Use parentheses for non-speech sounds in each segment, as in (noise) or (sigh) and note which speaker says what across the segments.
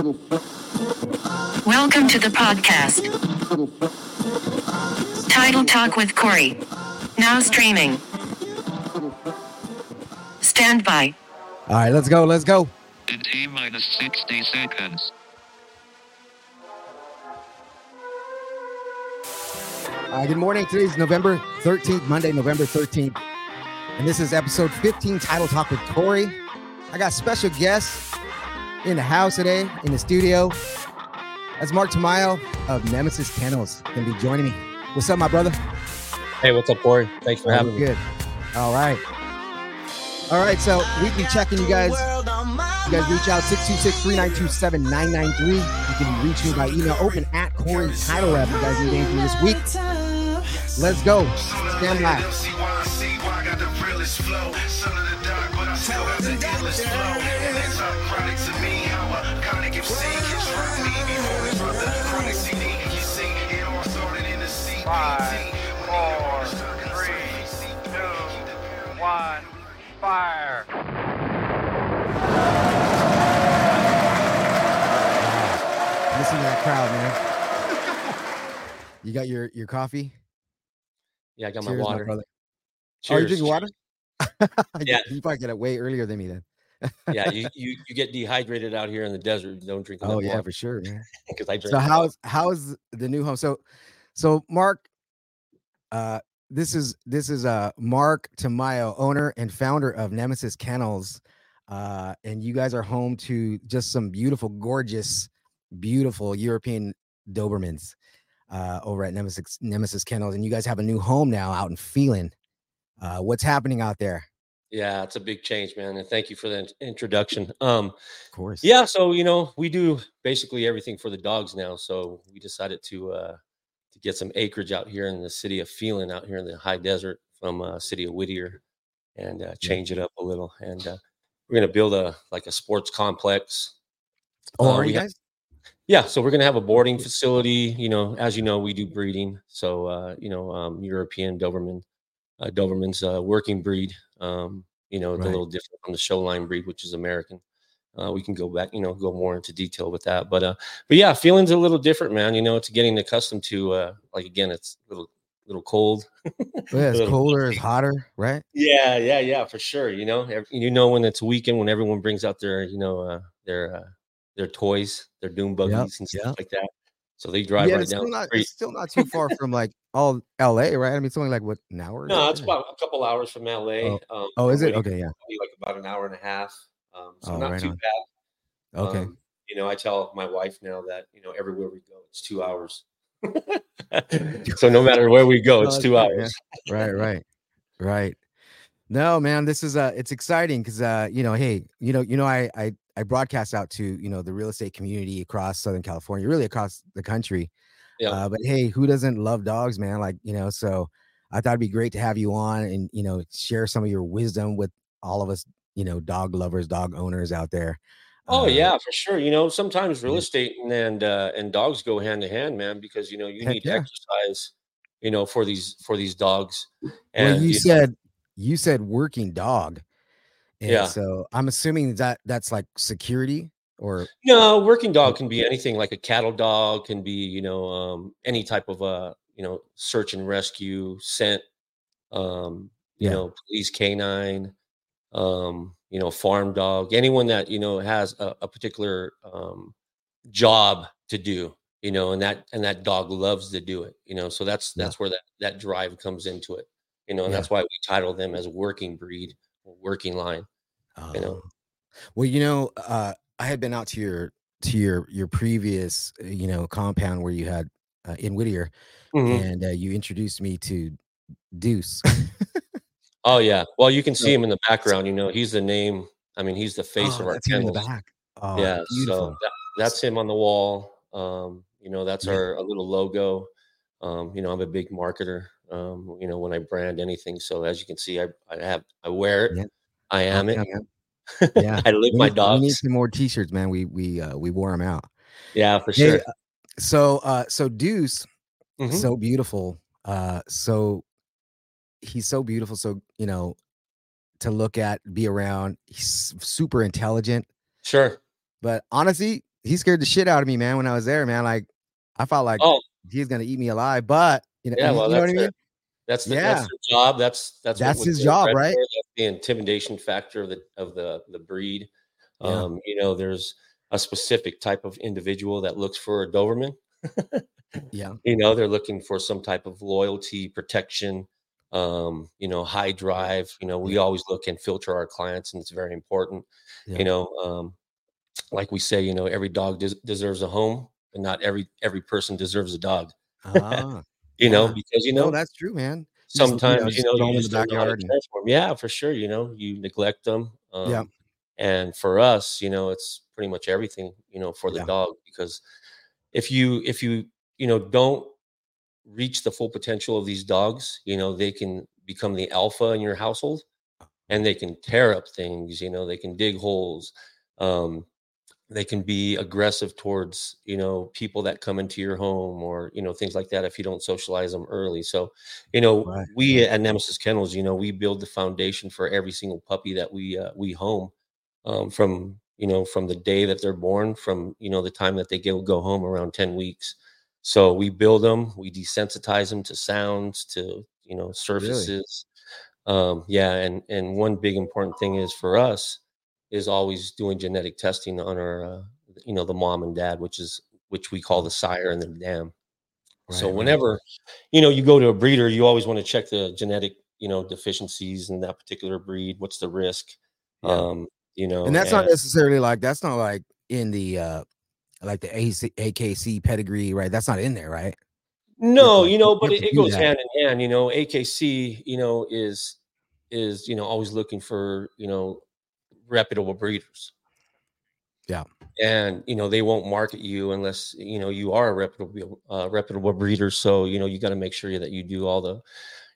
Speaker 1: Welcome to the podcast. Title Talk with Corey. Now streaming. Stand by.
Speaker 2: All right, let's go. Let's go.
Speaker 3: In T minus 60 seconds.
Speaker 2: Uh, good morning. Today's November 13th, Monday, November 13th. And this is episode 15, Title Talk with Corey. I got special guests in the house today, in the studio. That's Marc Tamayo of Nemesis Kennels. Going to be joining me. What's up, my brother?
Speaker 4: Hey, what's up, Corey? Thanks for having me.
Speaker 2: Good. All right. All right. So weekly checking, you guys. You guys reach out 626 392 7993. You can reach me by email open at Corey Title Rap. You guys need anything this week. Let's go. Stand by.
Speaker 5: Five, four, three, two, one, fire.
Speaker 2: Listen to that crowd, man. (laughs) You got your your coffee?
Speaker 4: Yeah, I got
Speaker 2: Cheers,
Speaker 4: my water.
Speaker 2: brother. Oh, you drinking water? (laughs)
Speaker 4: Yeah.
Speaker 2: You probably get it way earlier than me then.
Speaker 4: Yeah, (laughs) you, you you get dehydrated out here in the desert. Don't drink
Speaker 2: Oh yeah,
Speaker 4: water
Speaker 2: for sure, man. (laughs)
Speaker 4: because I drink.
Speaker 2: So how's how's the new home? So so Marc, uh, this is this is uh Marc Tamayo, owner and founder of Nemesis Kennels, uh, and you guys are home to just some beautiful, gorgeous, beautiful European Dobermans uh, over at Nemesis Nemesis Kennels, and you guys have a new home now out in Phelan. Uh, what's happening out there?
Speaker 4: Yeah, it's a big change, man. And thank you for the introduction. Um,
Speaker 2: Of course.
Speaker 4: yeah, so you know we do basically everything for the dogs now. So we decided to uh to get some acreage out here in the city of Phelan, out here in the high desert from uh, city of Whittier, and uh, change it up a little. And uh, we're gonna build a like a sports complex.
Speaker 2: Oh,
Speaker 4: Uh,
Speaker 2: are you guys?
Speaker 4: Yeah, so we're gonna have a boarding facility. You know, as you know, we do breeding. So uh, you know, um, European Doberman, uh, Doberman's uh, working breed. Um, you know,
Speaker 2: Right.
Speaker 4: the little different from the show line breed, which is American. Uh, we can go back, you know, go more into detail with that. But uh, but yeah, feelings a little different, man. You know, it's getting accustomed to uh, like again, it's a little little cold. (laughs)
Speaker 2: Yeah, it's
Speaker 4: little
Speaker 2: colder, it's hotter, right?
Speaker 4: Yeah, yeah, yeah, for sure. You know, ev- you know when it's weekend when everyone brings out their, you know, uh, their uh, their toys, their dune buggies and stuff
Speaker 2: yep.
Speaker 4: like that. So they drive
Speaker 2: yeah,
Speaker 4: right
Speaker 2: it's
Speaker 4: down
Speaker 2: still not it's still not too far from like all LA, right? I mean, it's only like what an hour.
Speaker 4: No, it's about a couple hours from LA. Um,
Speaker 2: Oh, is it? Okay, yeah.
Speaker 4: like about an hour and a half. Um, so
Speaker 2: Oh,
Speaker 4: not
Speaker 2: right
Speaker 4: too
Speaker 2: on.
Speaker 4: bad.
Speaker 2: Okay.
Speaker 4: Um, you know, I tell my wife now that you know everywhere we go, it's two hours. (laughs) (laughs) so no matter where we go, it's two hours.
Speaker 2: right, right, right. No, man, this is uh it's exciting because uh, you know, hey, you know, you know, I I I broadcast out to you know the real estate community across Southern California, really across the country.
Speaker 4: Yeah.
Speaker 2: Uh, but hey, who doesn't love dogs, man? Like, you know, so I thought it'd be great to have you on and you know share some of your wisdom with all of us, you know, dog lovers, dog owners out there.
Speaker 4: Oh
Speaker 2: Uh,
Speaker 4: yeah, for sure. You know, sometimes real estate and and, uh, and dogs go hand to hand, man, because you know you need
Speaker 2: yeah.
Speaker 4: exercise. You know, for these for these dogs.
Speaker 2: Well,
Speaker 4: And
Speaker 2: you
Speaker 4: you-
Speaker 2: said you said working dog. And
Speaker 4: Yeah.
Speaker 2: so I'm assuming that that's like security or
Speaker 4: No, working dog can be anything like a cattle dog can be, you know, um, any type of uh, you know, search and rescue, scent, um, you
Speaker 2: Yeah.
Speaker 4: know, police canine, um, you know, farm dog, anyone that, you know, has a, a particular um job to do, you know, and that and that dog loves to do it, you know. So that's
Speaker 2: Yeah.
Speaker 4: that's where that that drive comes into it. You know, and
Speaker 2: Yeah.
Speaker 4: that's why we title them as working breed or working line. You know.
Speaker 2: Oh. Well, you know, uh, I had been out to your to your your previous, uh, you know, compound where you had uh, in Whittier,
Speaker 4: Mhm.
Speaker 2: and uh, you introduced me to Deuce.
Speaker 4: Oh yeah. Well, you can (laughs) see him in the background. You know, he's the name. I mean, he's the face
Speaker 2: oh,
Speaker 4: of our
Speaker 2: that's in the back. Oh,
Speaker 4: yeah.
Speaker 2: beautiful.
Speaker 4: So that, that's him on the wall. Um, you know, that's
Speaker 2: Yeah.
Speaker 4: our a little logo. Um, you know, I'm a big marketer. Um, you know, when I brand anything. So as you can see, I, I have I wear it.
Speaker 2: Yeah.
Speaker 4: I am it. (laughs)
Speaker 2: Yeah.
Speaker 4: I live
Speaker 2: We
Speaker 4: my
Speaker 2: need, we need some more T-shirts, man. We we uh, we wore them out.
Speaker 4: Yeah, for sure.
Speaker 2: uh, so uh, so Deuce,
Speaker 4: Mhm.
Speaker 2: so beautiful. Uh, so he's so beautiful. So you know, to look at, be around. He's super intelligent.
Speaker 4: Sure.
Speaker 2: But honestly, he scared the shit out of me, man. When I was there, man, like I felt like
Speaker 4: Oh,
Speaker 2: he's gonna eat me alive. But you know,
Speaker 4: yeah. Well,
Speaker 2: you know what
Speaker 4: that's
Speaker 2: I mean?
Speaker 4: That's the,
Speaker 2: Yeah.
Speaker 4: that's their job. That's that's
Speaker 2: That's his job, right?
Speaker 4: That's the intimidation factor of the of the the breed.
Speaker 2: Yeah.
Speaker 4: Um, you know, there's a specific type of individual that looks for a Doberman.
Speaker 2: Yeah. (laughs)
Speaker 4: you know, they're looking for some type of loyalty, protection, um, you know, high drive. You know, we always look and filter our clients, and it's very important.
Speaker 2: Yeah.
Speaker 4: You know, um, like we say, you know, every dog des- deserves a home, but not every every person deserves a dog.
Speaker 2: Ah, (laughs)
Speaker 4: You know, because you
Speaker 2: no,
Speaker 4: know
Speaker 2: that's true, man. You just,
Speaker 4: sometimes you know, you
Speaker 2: in the
Speaker 4: don't know how to
Speaker 2: backyard. and-
Speaker 4: Yeah, for sure. You know, you neglect them. Um,
Speaker 2: Yeah.
Speaker 4: And for us, you know, it's pretty much everything. You know, for the
Speaker 2: Yeah.
Speaker 4: dog because if you if you you know don't reach the full potential of these dogs, you know, they can become the alpha in your household, and they can tear up things. You know, they can dig holes. Um, they can be aggressive towards you know people that come into your home or you know things like that if you don't socialize them early. So you know
Speaker 2: Right,
Speaker 4: we at nemesis kennels you know we build the foundation for every single puppy that we uh, we home um, from you know from the day that they're born from you know the time that they go go home around 10 weeks. So we build them we desensitize them to sounds to you know surfaces. Um yeah and and one big important thing is for us is always doing genetic testing on our uh, you know the mom and dad which is which we call the sire and the dam so
Speaker 2: Right, right.
Speaker 4: whenever you know you go to a breeder you always want to check the genetic you know deficiencies in that particular breed what's the risk
Speaker 2: Yeah.
Speaker 4: um you know
Speaker 2: and that's not necessarily like that's not like in the uh like the AC, AKC pedigree, right? That's not in there, right?
Speaker 4: No, you know, but it, it goes
Speaker 2: that.
Speaker 4: hand in hand. You know, AKC, you know, is is you know always looking for you know reputable breeders.
Speaker 2: Yeah.
Speaker 4: and you know they won't market you unless you know you are a reputable uh, reputable breeder. So you know you got to make sure that you do all the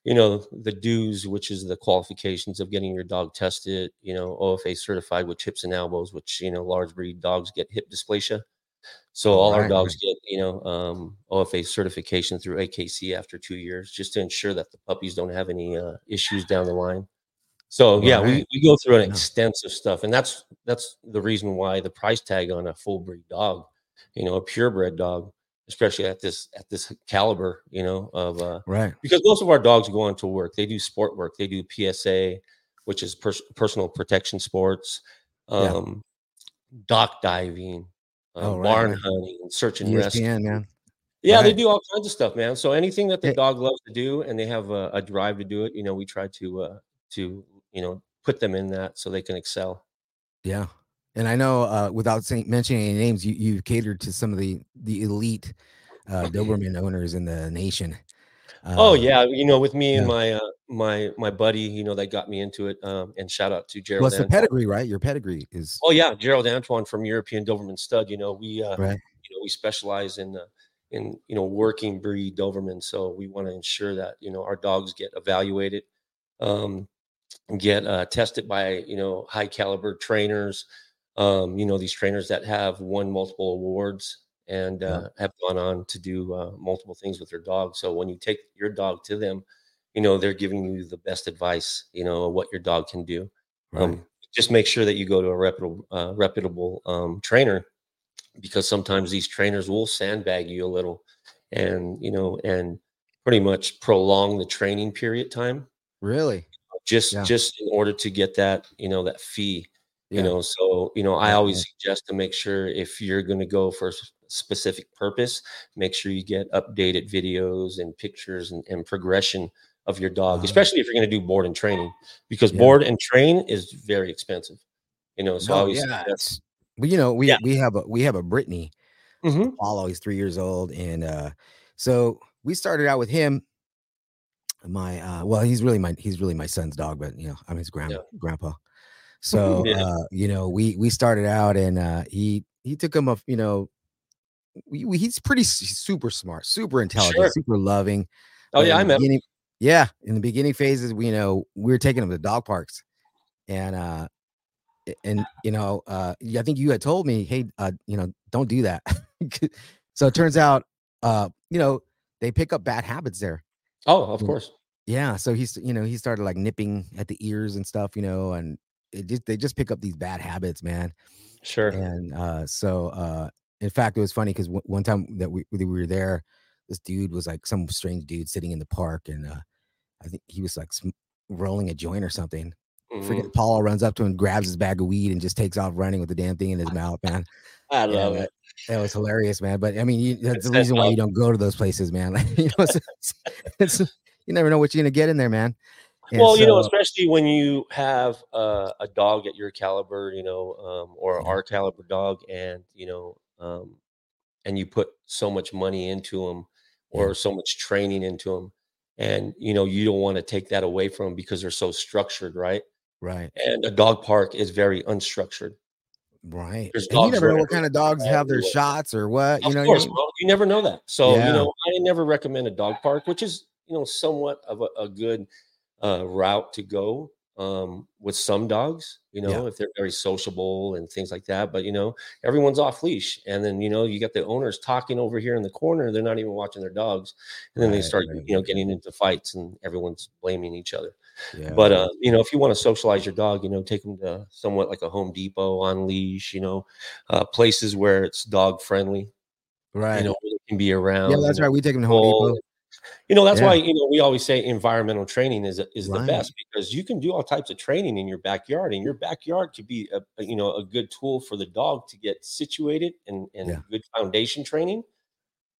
Speaker 4: you know the dues, which is the qualifications of getting your dog tested. You know, OFA certified with hips and elbows, which you know large breed dogs get hip dysplasia. So all our dogs get, you know, um, OFA certification through AKC after two years, just to ensure that the puppies don't have any uh, issues down the line. So yeah, we,
Speaker 2: Right.
Speaker 4: we go through an extensive stuff, and that's that's the reason why the price tag on a full breed dog, you know, a purebred dog, especially at this at this caliber, you know, of uh,
Speaker 2: Right.
Speaker 4: because most of our dogs go on to work. They do sport work. They do PSA, which is pers- personal protection sports,
Speaker 2: Yeah.
Speaker 4: um, dock diving, um,
Speaker 2: Oh, right,
Speaker 4: barn
Speaker 2: right.
Speaker 4: hunting, search and rescue.
Speaker 2: ESPN.
Speaker 4: Yeah, they
Speaker 2: Right.
Speaker 4: do all kinds of stuff, man. So anything that the dog loves to do, and they have a, a drive to do it, you know, we try to uh, to you know put them in that so they can excel.
Speaker 2: Yeah. And I know uh without saying mentioning any names, you you catered to some of the the elite uh (laughs) Doberman owners in the nation.
Speaker 4: oh
Speaker 2: Um,
Speaker 4: yeah, you know, with me and my uh, my my buddy, you know, that got me into it. Um, and shout out to Gerald.
Speaker 2: Well, it's the pedigree, right? Your pedigree is
Speaker 4: Oh yeah, Gerald Antoine from European Doberman Stud. You know, we uh,
Speaker 2: right.
Speaker 4: you know we specialize in uh, in you know working breed Doberman, so we want to ensure that you know our dogs get evaluated, um, get uh, tested by you know high caliber trainers. Um, you know these trainers that have won multiple awards and
Speaker 2: Yeah.
Speaker 4: uh, have gone on to do uh, multiple things with their dog. So when you take your dog to them, you know they're giving you the best advice. You know what your dog can do.
Speaker 2: Right.
Speaker 4: Um, just make sure that you go to a reputable, uh, reputable um, trainer because sometimes these trainers will sandbag you a little, and you know, and pretty much prolong the training period time
Speaker 2: really?
Speaker 4: Just
Speaker 2: Yeah.
Speaker 4: just in order to get that you know that fee.
Speaker 2: Yeah.
Speaker 4: You know, so you know, I always suggest to make sure if you're going to go for a specific purpose, make sure you get updated videos and pictures and, and progression of your dog,
Speaker 2: Uh-huh.
Speaker 4: especially if you're going to do board and training, because
Speaker 2: Yeah.
Speaker 4: board and train is very expensive. You know, so I
Speaker 2: No,
Speaker 4: always
Speaker 2: yeah. Well, you know, we
Speaker 4: Yeah.
Speaker 2: we have a we have a Brittany
Speaker 4: Mhm.
Speaker 2: follow. He's three years old, and uh, so we started out with him. My uh, well, he's really my he's really my son's dog, but you know, I'm his grand
Speaker 4: Yeah.
Speaker 2: grandpa. So (laughs)
Speaker 4: Yeah.
Speaker 2: uh, you know, we we started out, and uh, he he took him a you know, we, we, he's pretty he's super smart, super intelligent,
Speaker 4: Sure.
Speaker 2: super loving.
Speaker 4: Oh yeah,
Speaker 2: in
Speaker 4: I met.
Speaker 2: beginning- Yeah, in the beginning phases, we you know we were taking him to dog parks, and uh, and you know, uh, I think you had told me, hey, uh, you know, don't do that. (laughs) so it turns out, uh, you know, they pick up bad habits there.
Speaker 4: Oh, of course.
Speaker 2: Yeah, so he's you know he started like nipping at the ears and stuff, you know, and it just they just pick up these bad habits, man.
Speaker 4: Sure.
Speaker 2: And uh, so, uh, in fact, it was funny because one time that we, we were there, this dude was like some strange dude sitting in the park, and uh, I think he was like sm- rolling a joint or something.
Speaker 4: Mhm.
Speaker 2: Freaking Paulo runs up to him, grabs his bag of weed, and just takes off running with the damn thing in his mouth, man.
Speaker 4: I love
Speaker 2: man.
Speaker 4: it.
Speaker 2: That was hilarious, man. But I mean, you, that's the reason why you don't go to those places, man. Like, (laughs) you know, it's, it's, you never know what you're gonna get in there, man. And
Speaker 4: well, you know, especially when you have uh, a dog at your caliber, you know, um, or
Speaker 2: Yeah.
Speaker 4: our caliber dog, and you know, um, and you put so much money into them or
Speaker 2: Yeah.
Speaker 4: so much training into them, and you know, you don't want to take that away from them because they're so structured, right?
Speaker 2: right,
Speaker 4: And a dog park is very unstructured.
Speaker 2: Right. You never know what kind of dogs have their shots or what. You know,
Speaker 4: course, bro, you never know that. So
Speaker 2: Yeah.
Speaker 4: you know, I never recommend a dog park, which is you know somewhat of a, a good uh, route to go um, with some dogs. You know,
Speaker 2: Yeah.
Speaker 4: if they're very sociable and things like that. But you know, everyone's off leash, and then you know you got the owners talking over here in the corner. They're not even watching their dogs, and then they start
Speaker 2: right,
Speaker 4: you know getting into fights, and everyone's blaming each other.
Speaker 2: Yeah.
Speaker 4: But uh, you know, if you want to socialize your dog, you know, take them to somewhat like a Home Depot on leash. You know, uh, places where it's dog friendly
Speaker 2: right.
Speaker 4: you know, where can be around.
Speaker 2: yeah, that's right. We take them to Home. Depot.
Speaker 4: You know, that's
Speaker 2: Yeah.
Speaker 4: why you know we always say environmental training is is the best because you can do all types of training in your backyard, and your backyard could be a, a, you know a good tool for the dog to get situated and and
Speaker 2: Yeah.
Speaker 4: good foundation training.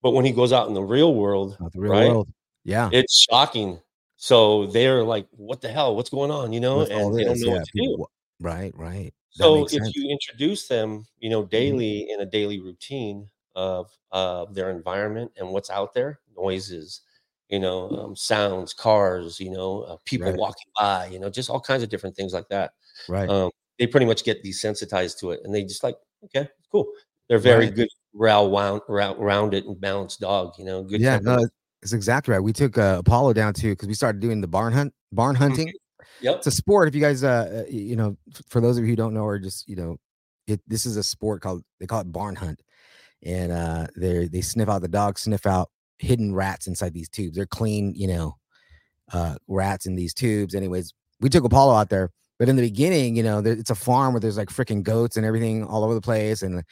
Speaker 4: But when he goes out in the real world,
Speaker 2: Not the real
Speaker 4: right,
Speaker 2: world. Yeah.
Speaker 4: it's shocking. So they're like, "What the hell? What's going on?" You know,
Speaker 2: With
Speaker 4: and they don't know
Speaker 2: yeah,
Speaker 4: what to
Speaker 2: people
Speaker 4: do.
Speaker 2: Right, right. That
Speaker 4: So if
Speaker 2: sense.
Speaker 4: you introduce them, you know, daily in a daily routine of uh, their environment and what's out there, noises, you know, um, sounds, cars, you know, uh, people
Speaker 2: Right.
Speaker 4: walking by, you know, just all kinds of different things like that.
Speaker 2: right.
Speaker 4: Um, they pretty much get desensitized to it, and they just like, okay, cool. They're very
Speaker 2: Right.
Speaker 4: good, well wound, round, rounded and balanced dog. You know, good.
Speaker 2: yeah, no, it's exactly right. We took uh, Apollo down too because we started doing the barn hunt, barn hunting.
Speaker 4: Yep.
Speaker 2: It's a sport. If you guys, uh, uh, you know, for those of you who don't know, or just you know, it this is a sport called they call it barn hunt, and uh, they they sniff out the dogs, sniff out hidden rats inside these tubes. They're clean, you know, uh, rats in these tubes. Anyways, we took Apollo out there, but in the beginning, you know, there, it's a farm where there's like freaking goats and everything all over the place, and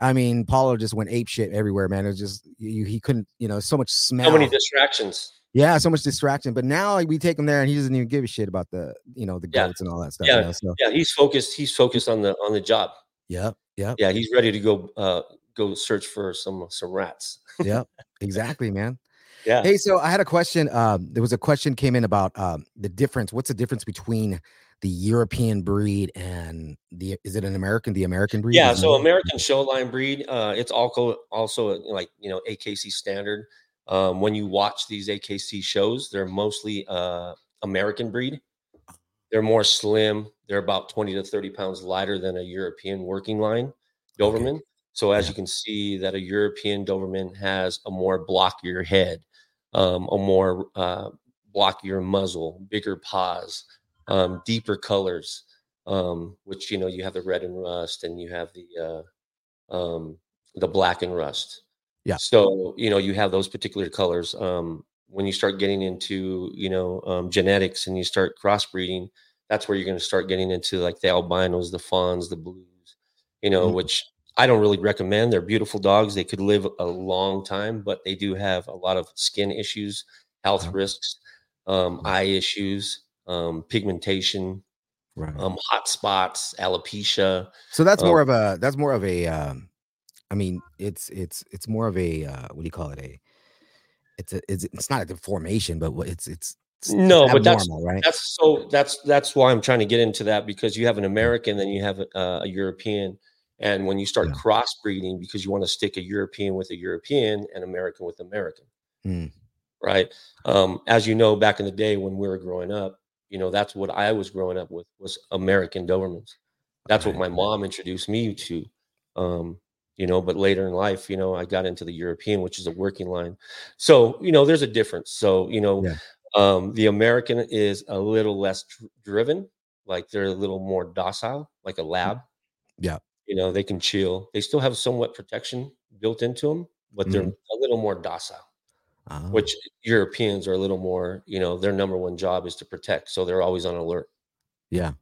Speaker 2: I mean, Paulo just went ape shit everywhere, man. It was just you, he couldn't, you know, so much smell.
Speaker 4: So many distractions.
Speaker 2: yeah, so much distraction. But now like, we take him there, and he doesn't even give a shit about the, you know, the
Speaker 4: Yeah.
Speaker 2: goats and all that stuff.
Speaker 4: Yeah.
Speaker 2: You know? So
Speaker 4: Yeah, he's focused. He's focused on the on the job.
Speaker 2: Yeah, yeah,
Speaker 4: Yeah, he's ready to go uh, go search for some some rats.
Speaker 2: yep, (laughs) exactly, man.
Speaker 4: Yeah.
Speaker 2: Hey, so I had a question. Um, there was a question came in about um the difference. What's the difference between the European breed and the is it an American, the American breed?
Speaker 4: Yeah, so
Speaker 2: American?
Speaker 4: American show line breed, uh, it's also also like you know AKC standard. Um, when you watch these AKC shows, they're mostly uh, American breed. They're more slim. They're about twenty to thirty pounds lighter than a European working line Doberman. So as
Speaker 2: Yeah.
Speaker 4: you can see, that a European Doberman has a more blockier head, um, a more uh, blockier muzzle, bigger paws, um, deeper colors um, which you know you have the red and rust and you have the uh, um, the black and rust.
Speaker 2: Yeah.
Speaker 4: So you know you have those particular colors. Um, when you start getting into you know um, genetics and you start crossbreeding, that's where you're going to start getting into like the albinos, the fawns, the blues. You know,
Speaker 2: Mhm.
Speaker 4: which I don't really recommend. They're beautiful dogs. They could live a long time, but they do have a lot of skin issues, health
Speaker 2: Uh-huh.
Speaker 4: risks, um,
Speaker 2: Yeah.
Speaker 4: eye issues, um, pigmentation,
Speaker 2: right.
Speaker 4: um, hot spots, alopecia.
Speaker 2: So that's
Speaker 4: um,
Speaker 2: more of a that's more of a um I mean it's it's it's more of a uh what do you call it a it's a it's, it's not a deformation but it's it's, it's
Speaker 4: No, but that's-
Speaker 2: right
Speaker 4: That's so. That's that's why I'm trying to get into that because you have an American, then you have a, a European, and when you start
Speaker 2: Yeah.
Speaker 4: crossbreeding, because you want to stick a European with a European and American with American,
Speaker 2: Mm.
Speaker 4: right? Um, as you know, back in the day when we were growing up, you know that's what I was growing up with was American Dobermans. That's what my mom introduced me to. Um, you know, but later in life, you know, I got into the European, which is a working line. So, you know, there's a difference. So, you know,
Speaker 2: Yeah.
Speaker 4: um, the American is a little less dr- driven, like they're a little more docile, like a lab.
Speaker 2: Yeah.
Speaker 4: You know, they can chill. They still have somewhat protection built into them, but they're
Speaker 2: Mhm.
Speaker 4: a little more docile,
Speaker 2: Oh,
Speaker 4: which Europeans are a little more, you know, their number one job is to protect. So they're always on alert.
Speaker 2: yeah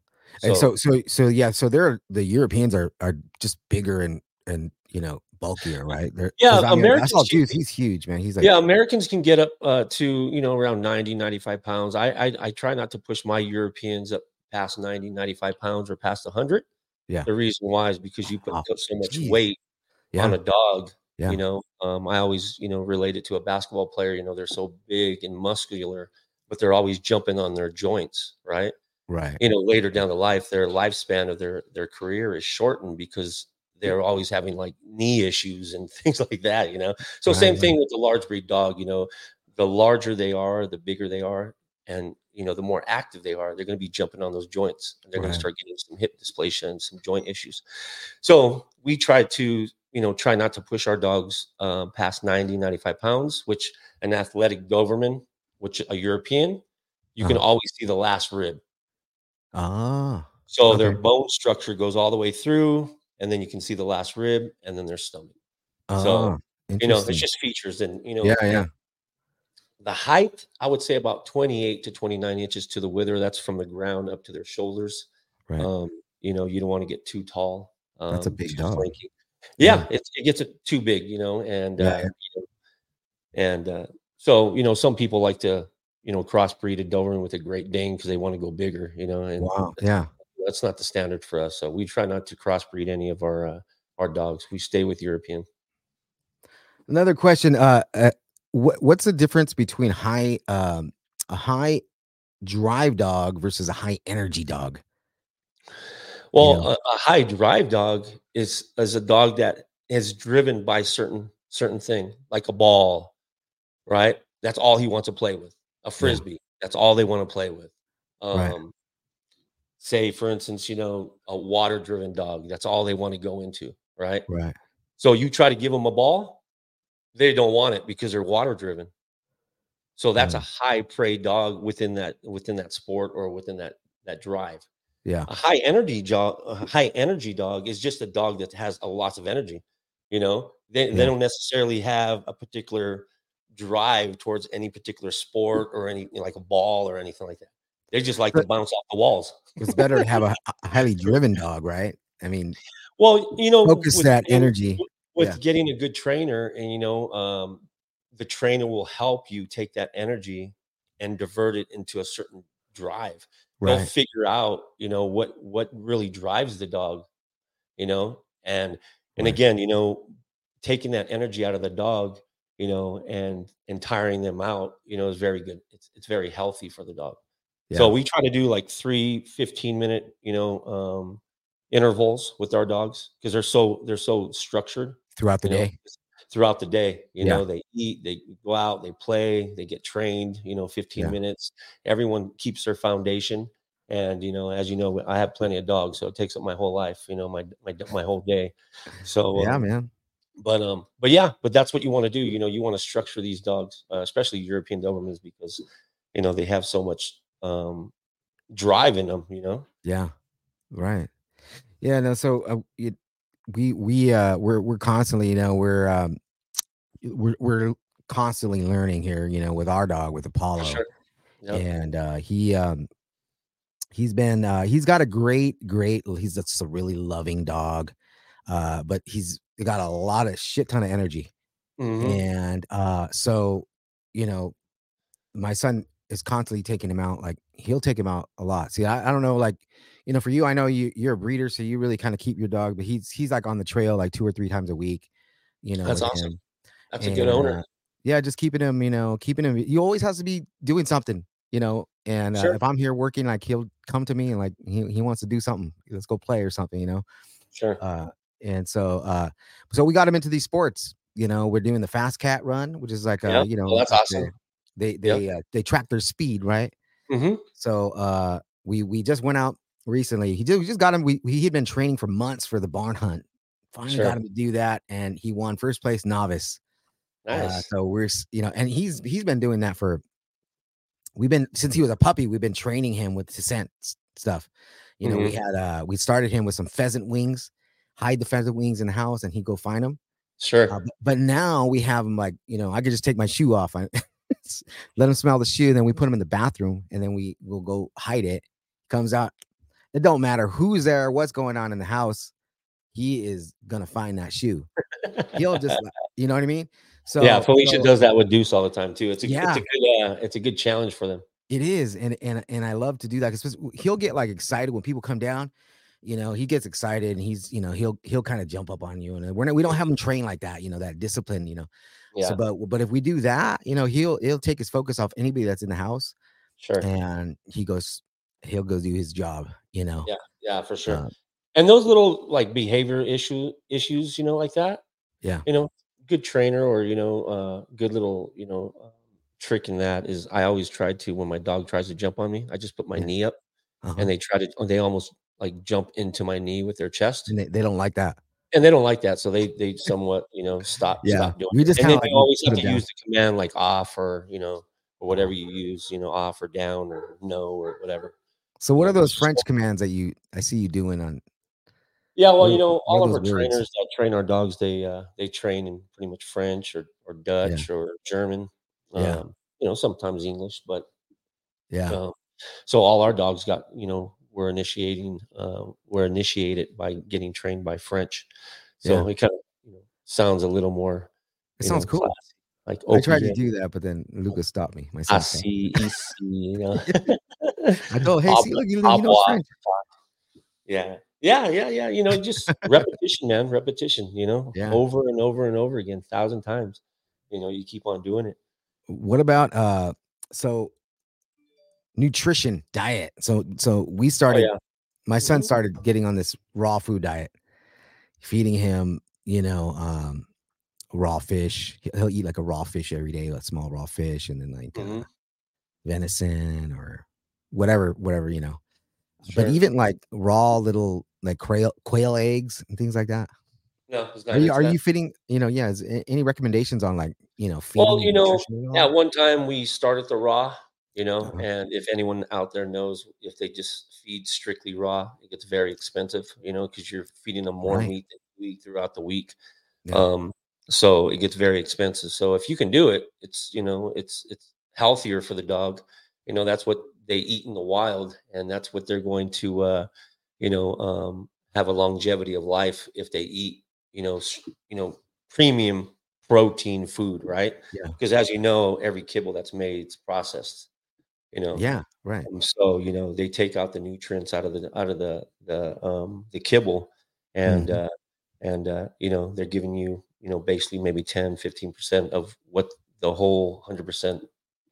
Speaker 2: And so so so yeah, so they're the Europeans are are just bigger and and you know bulkier, (laughs) right? They're,
Speaker 4: Yeah,
Speaker 2: I mean, I
Speaker 4: Americans
Speaker 2: saw
Speaker 4: can-
Speaker 2: Deuce, he's huge, man. He's like
Speaker 4: yeah, Americans can get up uh, to you know around 90, 95 pounds. I, I I try not to push my Europeans up past 90, 95 pounds or past 100.
Speaker 2: Yeah.
Speaker 4: The reason why is because you put, put so much
Speaker 2: Jeez.
Speaker 4: weight
Speaker 2: yeah,
Speaker 4: on a dog.
Speaker 2: Yeah.
Speaker 4: You know, um, I always, you know, relate it to a basketball player. You know, they're so big and muscular, but they're always jumping on their joints, right?
Speaker 2: right.
Speaker 4: You know, later down the life, their lifespan of their their career is shortened because they're always having like knee issues and (laughs) things like that. You know, so
Speaker 2: Right,
Speaker 4: same thing with the large breed dog. You know, the larger they are, the bigger they are, and you know, the more active they are, they're going to be jumping on those joints. And they're going to start getting some hip dysplasia and some joint issues. So we try to, you know, try not to push our dogs uh, past 90, 95 pounds, which an athletic Doberman, which a European, you can
Speaker 2: Uh-huh.
Speaker 4: always see the last rib.
Speaker 2: Ah,
Speaker 4: So their bone structure goes all the way through, and then you can see the last rib and then their stomach.
Speaker 2: ah,
Speaker 4: So, You know, it's just features. And, you know,
Speaker 2: yeah, yeah.
Speaker 4: the height, I would say about 28 to 29 inches to the wither. That's from the ground up to their shoulders.
Speaker 2: Right.
Speaker 4: Um, you know, you don't want to get too tall. Um,
Speaker 2: That's a big dog.
Speaker 4: Yeah, It, it gets too big, you know, and
Speaker 2: Yeah,
Speaker 4: uh,
Speaker 2: yeah.
Speaker 4: you know, and uh, so you know, some people like to you know crossbreed a Doberman with a Great Dane because they want to go bigger, you know, and
Speaker 2: Wow. Yeah.
Speaker 4: that's not the standard for us. So we try not to crossbreed any of our uh, our dogs. We stay with European.
Speaker 2: Another question. Uh, uh what what's the difference between high um a high drive dog versus a high energy dog?
Speaker 4: Well,
Speaker 2: know.
Speaker 4: a, a high drive dog is is a dog that is driven by certain certain thing, like a ball, right? That's all he wants to play with. A frisbee. That's all they want to play with. Um,
Speaker 2: Right.
Speaker 4: Say, for instance, you know, a water driven dog. That's all they want to go into, right?
Speaker 2: Right.
Speaker 4: So you try to give them a ball, they don't want it because they're water driven. So that's a
Speaker 2: Mm.
Speaker 4: high prey dog within that within that sport or within that that drive
Speaker 2: Yeah.
Speaker 4: a high energy dog a high energy dog is just a dog that has a lots of energy you know they,
Speaker 2: Yeah.
Speaker 4: they don't necessarily have a particular drive towards any particular sport or any like a ball or anything like that they just like to bounce off the walls
Speaker 2: It's better to have a, (laughs) a highly driven dog, right? I mean,
Speaker 4: well you know
Speaker 2: focus
Speaker 4: with
Speaker 2: that energy.
Speaker 4: with
Speaker 2: yeah.
Speaker 4: getting a good trainer and you know um, the trainer will help you take that energy and divert it into a certain drive they'll figure out you know what what really drives the dog you know and and
Speaker 2: Right.
Speaker 4: again you know taking that energy out of the dog you know and and tiring them out you know is very good it's, it's very healthy for the dog so we try to do like three 15 minute you know um intervals with our dogs because they're so they're so structured
Speaker 2: Throughout the
Speaker 4: you know,
Speaker 2: day.
Speaker 4: Throughout the day you
Speaker 2: Yeah.
Speaker 4: know they eat they go out they play they get trained you know 15
Speaker 2: Yeah.
Speaker 4: minutes everyone keeps their foundation and you know as you know i have plenty of dogs so it takes up my whole life you know my my, my whole day so
Speaker 2: Yeah,
Speaker 4: um,
Speaker 2: man.
Speaker 4: but um but yeah but that's what you want to do you know you want to structure these dogs uh, especially european dobermans because you know they have so much um drive in them you know
Speaker 2: Yeah. Right. Yeah. No. So uh, it, we we uh we're we're constantly you know we're um we're we're constantly learning here you know with our dog with Apollo
Speaker 4: sure. Yep.
Speaker 2: and uh he um he's been uh he's got a great great he's just a really loving dog uh but he's got a lot of shit ton of energy
Speaker 4: Mhm.
Speaker 2: and uh so you know my son is constantly taking him out like he'll take him out a lot see i, I don't know like you know for you i know you you're a breeder so you really kind of keep your dog but he's he's like on the trail like two or three times a week you know
Speaker 4: That's awesome.
Speaker 2: him.
Speaker 4: that's a good owner
Speaker 2: uh, yeah just keeping him you know keeping him he always has to be doing something you know and uh,
Speaker 4: Sure.
Speaker 2: if i'm here working like he'll come to me and like he, he wants to do something let's go play or something you know
Speaker 4: sure
Speaker 2: uh and so uh so we got him into these sports you know we're doing the fast cat run which is like a
Speaker 4: Yep.
Speaker 2: you know
Speaker 4: Well, that's awesome.
Speaker 2: they they
Speaker 4: Yep.
Speaker 2: they, uh, they track their speed right
Speaker 4: hmm
Speaker 2: so uh we we just went out recently he just, we just got him we, he had been training for months for the barn hunt. Finally
Speaker 4: Sure.
Speaker 2: got him to do that and he won first place novice. Uh, so we're you know and he's he's been doing that for we've been since he was a puppy we've been training him with descent stuff. You know we had uh we started him with some pheasant wings hide the pheasant wings in the house and he'd go find them
Speaker 4: sure.
Speaker 2: Uh, but, but now we have him like you know i could just take my shoe off I, (laughs) let him smell the shoe then we put him in the bathroom and then we will go hide it. Comes out it don't matter who's there, what's going on in the house. He is gonna find that shoe. He'll just, (laughs) you know what I mean? So
Speaker 4: yeah, Felicia
Speaker 2: so
Speaker 4: does that with Deuce all the time too. It's a
Speaker 2: Yeah.
Speaker 4: it's a good uh, it's a good challenge for them.
Speaker 2: It is, and and and I love to do that because he'll get like excited when people come down. You know, he gets excited and he's, you know, he'll he'll kind of jump up on you, and we're not, we don't have him trained like that. You know, that discipline. You know,
Speaker 4: Yeah,
Speaker 2: so but but if we do that, you know, he'll he'll take his focus off anybody that's in the house,
Speaker 4: sure.
Speaker 2: and he goes, he'll go do his job. You know,
Speaker 4: Yeah, yeah, for sure.
Speaker 2: Uh,
Speaker 4: and those little like behavior issue issues, you know, like that.
Speaker 2: Yeah.
Speaker 4: You know, good trainer or you know, uh, good little you know um, trick in that is I always try to when my dog tries to jump on me, I just put my
Speaker 2: Yeah.
Speaker 4: knee up
Speaker 2: uh-huh.
Speaker 4: and they try to they almost like jump into my knee with their chest,
Speaker 2: and they, they don't like that.
Speaker 4: and they don't like that, so they they somewhat you know stop
Speaker 2: Yeah,
Speaker 4: stop doing.
Speaker 2: we
Speaker 4: it.
Speaker 2: just
Speaker 4: and
Speaker 2: kinda
Speaker 4: then
Speaker 2: like
Speaker 4: always have to
Speaker 2: down.
Speaker 4: use the command like off or you know or whatever you use, you know, off or down or no or whatever.
Speaker 2: So what are those French commands that you I see you doing on?
Speaker 4: Yeah, well, you know, all of our
Speaker 2: words?
Speaker 4: trainers that train our dogs, they uh, they train in pretty much French or or Dutch or German.
Speaker 2: Yeah.
Speaker 4: Um, you know, sometimes English, but
Speaker 2: Yeah,
Speaker 4: um, so all our dogs got you know we're initiating uh, we're initiated by getting trained by French. So
Speaker 2: Yeah.
Speaker 4: it kind of you know sounds a little more.
Speaker 2: it sounds
Speaker 4: know,
Speaker 2: cool.
Speaker 4: classy, Like
Speaker 2: I tried to do that, but then Lucas stopped me. My son stopped me.
Speaker 4: AC, EC, you know. (laughs)
Speaker 2: I go, hey, see, look, you, you know French.
Speaker 4: Yeah. Yeah, yeah, yeah. You know, just repetition, man. Repetition, you know,
Speaker 2: Yeah.
Speaker 4: over and over and over again, thousand times. You know, you keep on doing it.
Speaker 2: What about uh? So nutrition, diet. So so we
Speaker 4: Oh,
Speaker 2: started.
Speaker 4: yeah.
Speaker 2: My son
Speaker 4: Mhm.
Speaker 2: started getting on this raw food diet, feeding him, you know, um, raw fish. He- He'll eat like a raw fish every day, like small raw fish, and then like uh,
Speaker 4: Mhm.
Speaker 2: venison or whatever, whatever you know.
Speaker 4: Sure.
Speaker 2: But even like raw little like quail quail eggs and things like that.
Speaker 4: no, not
Speaker 2: Are you are you fitting? You know, yeah. Is any recommendations on like you know?
Speaker 4: Well, you know,
Speaker 2: at
Speaker 4: one time we started the raw, you know,
Speaker 2: Uh-huh.
Speaker 4: and if anyone out there knows if they just feed strictly raw, it gets very expensive, you know, because you're feeding them more
Speaker 2: Right.
Speaker 4: meat you eat throughout the week.
Speaker 2: Yeah.
Speaker 4: Um, so it gets very expensive. So if you can do it, it's you know, it's it's healthier for the dog. You know, that's what they eat in the wild, and that's what they're going to uh, you know, um have a longevity of life if they eat, you know, you know, premium protein food, right?
Speaker 2: Yeah.
Speaker 4: Because as you know, every kibble that's made it's processed. You know,
Speaker 2: Yeah, right.
Speaker 4: um, so you know they take out the nutrients out of the out of the the um the kibble and
Speaker 2: Mhm.
Speaker 4: uh and uh you know they're giving you you know basically maybe 10 15% of what the whole 100%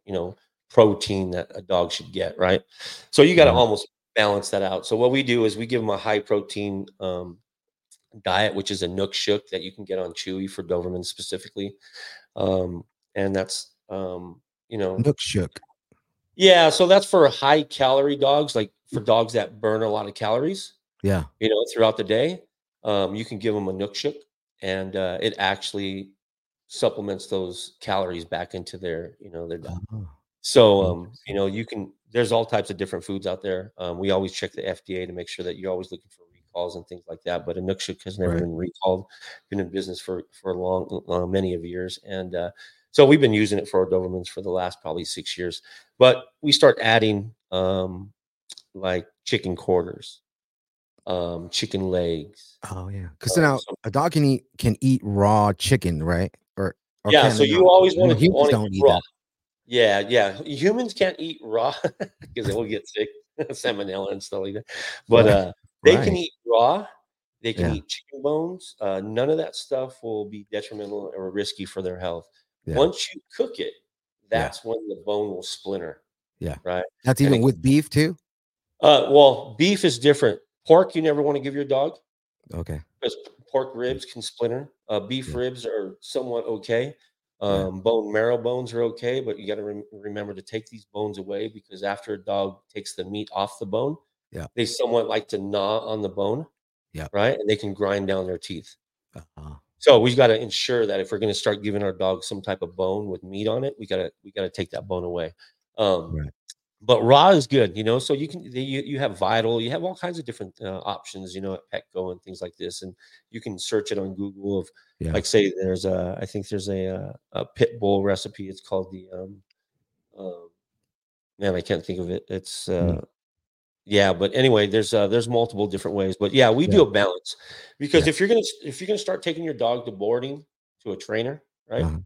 Speaker 4: you know protein that a dog should get right so you got to
Speaker 2: Yeah.
Speaker 4: almost balance that out so what we do is we give them a high protein um diet which is a nook shook that you can get on chewy for doberman specifically um and that's um you know
Speaker 2: Nook shook.
Speaker 4: yeah, so that's for high calorie dogs, like for dogs that burn a lot of calories,
Speaker 2: Yeah.
Speaker 4: you know, throughout the day. Um, you can give them a nook shook, and uh, it actually supplements those calories back into their, you know, their diet.
Speaker 2: Oh,
Speaker 4: So, um, you know, you can. There's all types of different foods out there. Um, we always check the FDA to make sure that you're always looking for recalls and things like that. But a nook has never
Speaker 2: Right.
Speaker 4: been recalled. Been in business for for a long, uh, many of years, and uh, so we've been using it for our Dobermans for the last probably six years. But we start adding um, like chicken quarters, um, chicken legs.
Speaker 2: oh yeah. Because
Speaker 4: Uh,
Speaker 2: now a dog can eat can eat raw chicken, right? Or, or
Speaker 4: yeah, so you always want to
Speaker 2: humans don't
Speaker 4: eat raw.
Speaker 2: that.
Speaker 4: Yeah, yeah. Humans can't eat raw (laughs) because they will get sick, (laughs) salmonella and stuff like that. But
Speaker 2: Right,
Speaker 4: uh, they can eat raw. They can
Speaker 2: Yeah.
Speaker 4: eat chicken bones. Uh, none of that stuff will be detrimental or risky for their health.
Speaker 2: Yeah.
Speaker 4: Once you cook it,
Speaker 2: Yeah.
Speaker 4: that's when the bone will splinter.
Speaker 2: Yeah.
Speaker 4: Right.
Speaker 2: That's
Speaker 4: and
Speaker 2: even
Speaker 4: it-
Speaker 2: with beef too.
Speaker 4: Uh, well, beef is different. Pork, you never want to give your dog
Speaker 2: Okay.
Speaker 4: because pork ribs can splinter. Uh, beef
Speaker 2: Yeah.
Speaker 4: ribs are somewhat okay. Um, Bone marrow bones are okay, but you got to rem- remember to take these bones away because after a dog takes the meat off the bone,
Speaker 2: Yeah.
Speaker 4: they somewhat like to gnaw on the bone.
Speaker 2: Yeah.
Speaker 4: Right. And they can grind down their teeth.
Speaker 2: Uh-huh.
Speaker 4: So we've got to ensure that if we're going to start giving our dog some type of bone with meat on it, we got to we got to take that bone away. Um,
Speaker 2: Right.
Speaker 4: But raw is good, you know. So you can you you have Vital, you have all kinds of different uh, options, you know, at Petco and things like this, and you can search it on Google of
Speaker 2: Yeah.
Speaker 4: like say there's a I think there's a uh, a pit bull recipe. It's called the um, um man I can't think of it. It's uh,
Speaker 2: Mm.
Speaker 4: yeah but anyway there's uh there's multiple different ways but yeah we do a balance because
Speaker 2: Yeah.
Speaker 4: if you're gonna if you're gonna start taking your dog to boarding to a trainer right
Speaker 2: Uh-huh.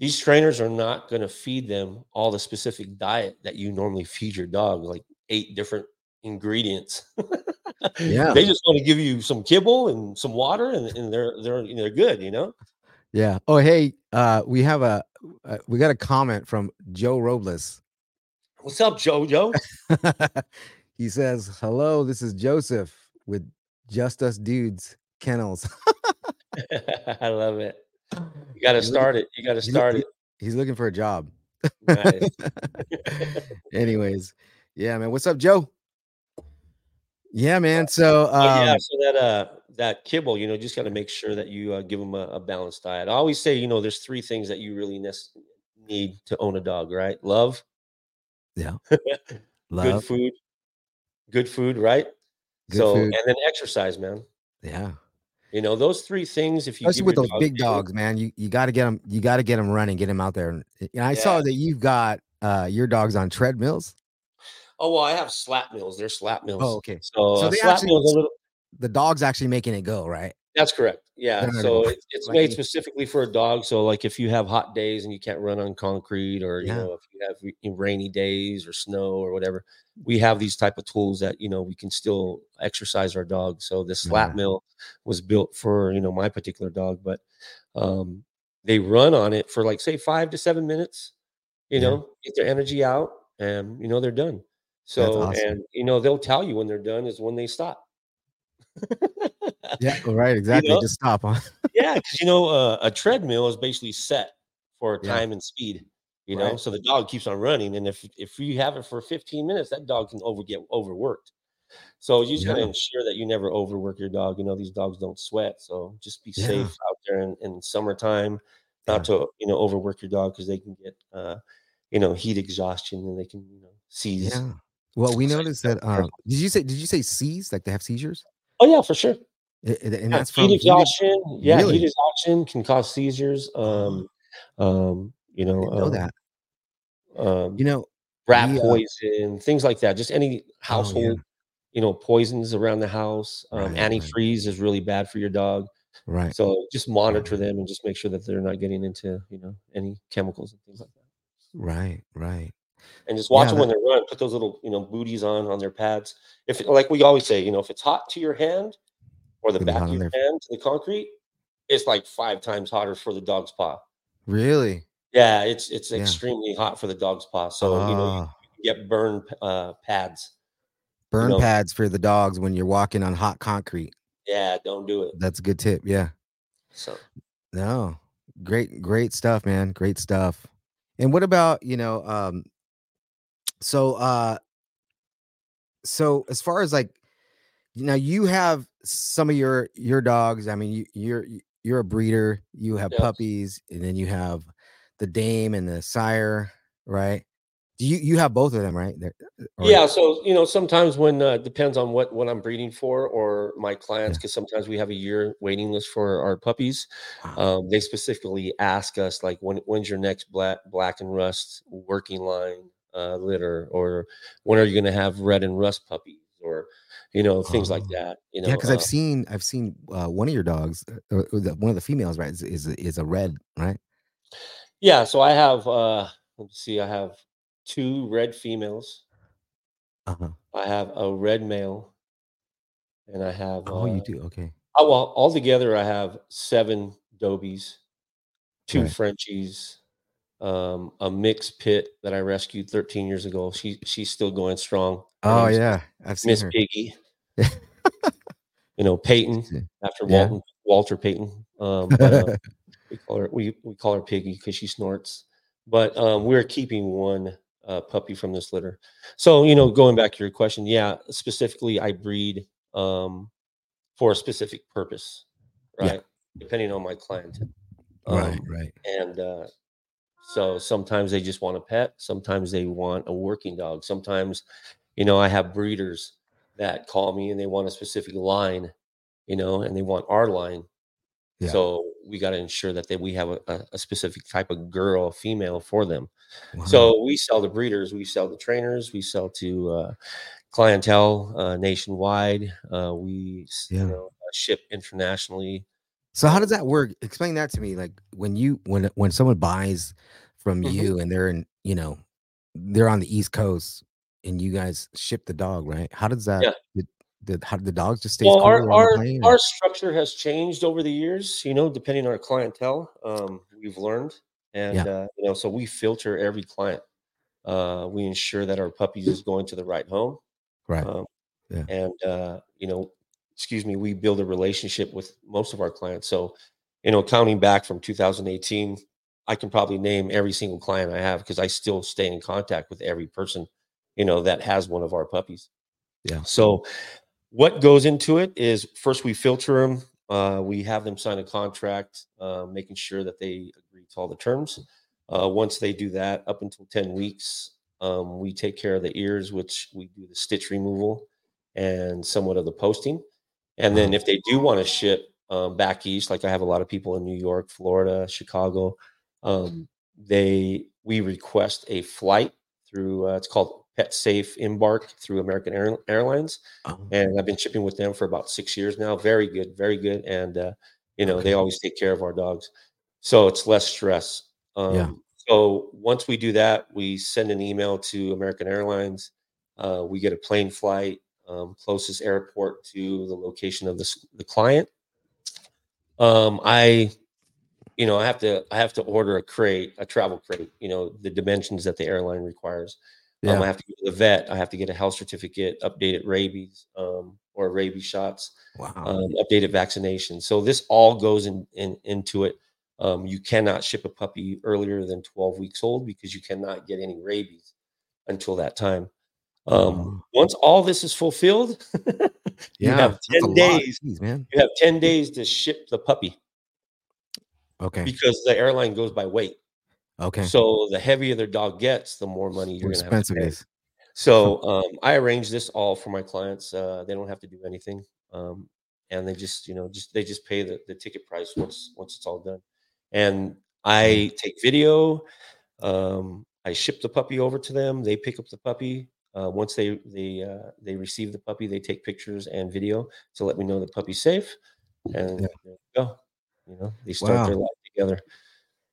Speaker 4: These trainers are not going to feed them all the specific diet that you normally feed your dog like eight different ingredients (laughs)
Speaker 2: Yeah.
Speaker 4: they just want to give you some kibble and some water and, and they're they're they're good you know
Speaker 2: Yeah. Oh, hey, uh, we have a uh, we got a comment from Joe Robles.
Speaker 4: what's up jojo (laughs)
Speaker 2: he says, "Hello, this is Joseph with Just Us Dudes Kennels." (laughs)
Speaker 4: i love it you got to
Speaker 2: He's looking-
Speaker 4: start it you got to start
Speaker 2: he-
Speaker 4: it
Speaker 2: He's looking for a job.
Speaker 4: Nice. (laughs)
Speaker 2: Anyways, yeah, man. What's up, Joe? Yeah, man. So,
Speaker 4: yeah,
Speaker 2: um,
Speaker 4: so that uh that kibble, you know, just got to make sure that you uh, give them a, a balanced diet. I always say, you know, there's three things that you really nec- need to own a dog, right? Love,
Speaker 2: Yeah. (laughs)
Speaker 4: good food, good food, right?
Speaker 2: Good
Speaker 4: so
Speaker 2: food.
Speaker 4: and then exercise, man.
Speaker 2: yeah.
Speaker 4: You know, those three things. If you
Speaker 2: Especially with those
Speaker 4: dog
Speaker 2: big dogs, man. You you got to get them. You got to get them running. Get them out there. And, and I saw that you've got uh your dogs on treadmills.
Speaker 4: Oh well, I have slap mills. They're slap mills.
Speaker 2: Oh, okay.
Speaker 4: So,
Speaker 2: So
Speaker 4: uh, slap
Speaker 2: actually-
Speaker 4: mills little.
Speaker 2: The dog's actually making it go right.
Speaker 4: That's correct. Yeah. So it's made specifically for a dog. So like if you have hot days and you can't run on concrete, or you know if you have rainy days or snow or whatever, we have these type of tools that you know we can still exercise our dog. So the slap
Speaker 2: Yeah.
Speaker 4: mill was built for you know my particular dog, but um, they run on it for like say five to seven minutes. You
Speaker 2: Yeah.
Speaker 4: know, get their energy out, and you know they're done. So
Speaker 2: awesome.
Speaker 4: and you know they'll tell you when they're done is when they stop. (laughs)
Speaker 2: Yeah. Right. Exactly.
Speaker 4: know?
Speaker 2: Just stop on.
Speaker 4: yeah, because you know, uh, a treadmill is basically set for
Speaker 2: Yeah.
Speaker 4: time and speed. You know,
Speaker 2: Right.
Speaker 4: so the dog keeps on running, and if if you have it for 15 minutes, that dog can over get overworked. So you just got to ensure that you never overwork your dog. You know, these dogs don't sweat, so just be
Speaker 2: Yeah.
Speaker 4: safe out there in, in summertime, not to you know overwork your dog because they can get uh, you know heat exhaustion and they can you know seize.
Speaker 2: Yeah. Well, we noticed that. Um, did you say? Did you say seize? Like they have seizures?
Speaker 4: Oh yeah, for sure.
Speaker 2: And
Speaker 4: Yeah,
Speaker 2: that's from
Speaker 4: heat
Speaker 2: heated-
Speaker 4: exhaustion. Yeah,
Speaker 2: Really?
Speaker 4: heat exhaustion can cause seizures. Um, um, you know,
Speaker 2: know
Speaker 4: um,
Speaker 2: that.
Speaker 4: um,
Speaker 2: You know.
Speaker 4: rat
Speaker 2: uh,
Speaker 4: poison, things like that. Just any
Speaker 2: Oh, yeah.
Speaker 4: household, you know, poisons around the house. Um,
Speaker 2: Right, right.
Speaker 4: antifreeze is really bad for your dog.
Speaker 2: Right.
Speaker 4: So just monitor
Speaker 2: Right.
Speaker 4: them and just make sure that they're not getting into, you know, any chemicals and things like that.
Speaker 2: Right. Right.
Speaker 4: And just watch
Speaker 2: Yeah,
Speaker 4: them when they run. Put those little, you know, booties on on their pads. If, like we always say, you know, if it's hot to your hand or the back of your
Speaker 2: their-
Speaker 4: hand to the concrete, it's like five times hotter for the dog's paw.
Speaker 2: Really?
Speaker 4: Yeah, it's it's
Speaker 2: Yeah.
Speaker 4: extremely hot for the dog's paw. So you know, you
Speaker 2: Ah,
Speaker 4: can get burn uh, pads.
Speaker 2: burn
Speaker 4: know-
Speaker 2: pads for the dogs when you're walking on hot concrete.
Speaker 4: Yeah, don't do it.
Speaker 2: That's a good tip. Yeah.
Speaker 4: So
Speaker 2: No. Great, great stuff, man. Great stuff. And what about, you know, um, so uh so as far as like now you have some of your your dogs, I mean, you you're you're a breeder, you have
Speaker 4: Yes.
Speaker 2: puppies, and then you have the dame and the sire, right? Do you you have both of them, right? Or-
Speaker 4: yeah, so you know, sometimes when uh, depends on what what I'm breeding for or my clients, because sometimes we have a year waiting list for our puppies.
Speaker 2: Wow.
Speaker 4: Um, they specifically ask us like, when when's your next black black and rust working line uh, litter, or when are you going to have red and rust puppies, or you know things like
Speaker 2: Oh.
Speaker 4: that. You know,
Speaker 2: yeah, because
Speaker 4: uh,
Speaker 2: I've seen I've seen uh, one of your dogs, uh, or the, one of the females, right? Is is, is a red, right?
Speaker 4: yeah. So I have uh, let's see, I have two red females.
Speaker 2: Uh huh.
Speaker 4: I have a red male, and I have
Speaker 2: Oh, you
Speaker 4: uh,
Speaker 2: do. Okay.
Speaker 4: Oh, well, altogether, I have seven Dobies, two
Speaker 2: Right.
Speaker 4: Frenchies, um, a mixed pit that I rescued 13 years ago. She she's still going strong.
Speaker 2: Oh
Speaker 4: name's
Speaker 2: yeah, I've seen
Speaker 4: Miss
Speaker 2: her.
Speaker 4: Piggy. (laughs) you know Peyton after
Speaker 2: Yeah.
Speaker 4: Walton Walter Payton. Um, (laughs) but, uh, we call her we, we call her Piggy because she snorts. But um, we're keeping one uh, puppy from this litter. So you know, going back to your question, yeah, specifically I breed um, for a specific purpose,
Speaker 2: Yeah.
Speaker 4: right? Depending on my client.
Speaker 2: right,
Speaker 4: Um,
Speaker 2: right.
Speaker 4: and uh, so sometimes they just want a pet. Sometimes they want a working dog. Sometimes, you know, I have breeders that call me and they want a specific line, you know, and they want our line.
Speaker 2: Yeah.
Speaker 4: So we got to ensure that they, we have a, a, specific type of girl, female for them.
Speaker 2: Wow.
Speaker 4: So we sell to breeders, we sell to trainers, we sell to uh, clientele uh, nationwide. Uh, we
Speaker 2: Yeah.
Speaker 4: you know uh, ship internationally.
Speaker 2: So how does that work? Explain that to me. Like when you when when someone buys from
Speaker 4: Mhm.
Speaker 2: you and they're in, you know, they're on the East Coast and you guys ship the dog, right? How does that
Speaker 4: Yeah.
Speaker 2: how the dog just stay?
Speaker 4: Well, our our, our structure has changed over the years. You know, depending on our clientele, um, we've learned, and uh, you know, so we filter every client. Uh, we ensure that our puppies is going to the right home.
Speaker 2: right.
Speaker 4: Um,
Speaker 2: Yeah.
Speaker 4: And, uh, you know, excuse me, we build a relationship with most of our clients. So, you know, counting back from 2018, I can probably name every single client I have because I still stay in contact with every person, you know, that has one of our puppies.
Speaker 2: Yeah.
Speaker 4: So, what goes into it is first we filter them. Uh, we have them sign a contract, uh, making sure that they agree to all the terms. Uh, once they do that, up until 10 weeks, um, we take care of the ears, which we do the stitch removal and somewhat of the posting. And then if they do want to ship um, back east, like I have a lot of people in New York, Florida, Chicago, um, they we request a flight through uh, it's called Pet Safe Embark through American Air, Airlines,
Speaker 2: Oh,
Speaker 4: and I've been shipping with them for about six years now. Very good, very good, and uh, you know they always take care of our dogs, so it's less stress. Um,
Speaker 2: Yeah.
Speaker 4: So once we do that, we send an email to American Airlines. Uh, we get a plane flight, um, closest airport to the location of the, the client. Um, I, you know, I have to I have to order a crate, a travel crate. You know, the dimensions that the airline requires. Um. I have to go to the vet. I have to get a health certificate, updated rabies um, or rabies shots,
Speaker 2: wow.
Speaker 4: um, updated vaccination. So this all goes in, in into it. Um, you cannot ship a puppy earlier than 12 weeks old because you cannot get any rabies until that time. Um. Once all this is fulfilled, (laughs) you
Speaker 2: yeah.
Speaker 4: have 10 days.
Speaker 2: Jeez, man.
Speaker 4: You have 10 days to ship the puppy
Speaker 2: Okay.
Speaker 4: because the airline goes by weight.
Speaker 2: Okay.
Speaker 4: So the heavier their dog gets, the more money you're going to have to
Speaker 2: expensive
Speaker 4: pay.
Speaker 2: is.
Speaker 4: So (laughs) um, I arrange this all for my clients. Uh, they don't have to do anything, um, and they just you know just they just pay the, the ticket price once once it's all done. And I take video. Um, I ship the puppy over to them. They pick up the puppy. Uh, once they they uh, they receive the puppy, they take pictures and video to let me know the puppy's safe. And
Speaker 2: Yeah.
Speaker 4: go. You know, they start their life together.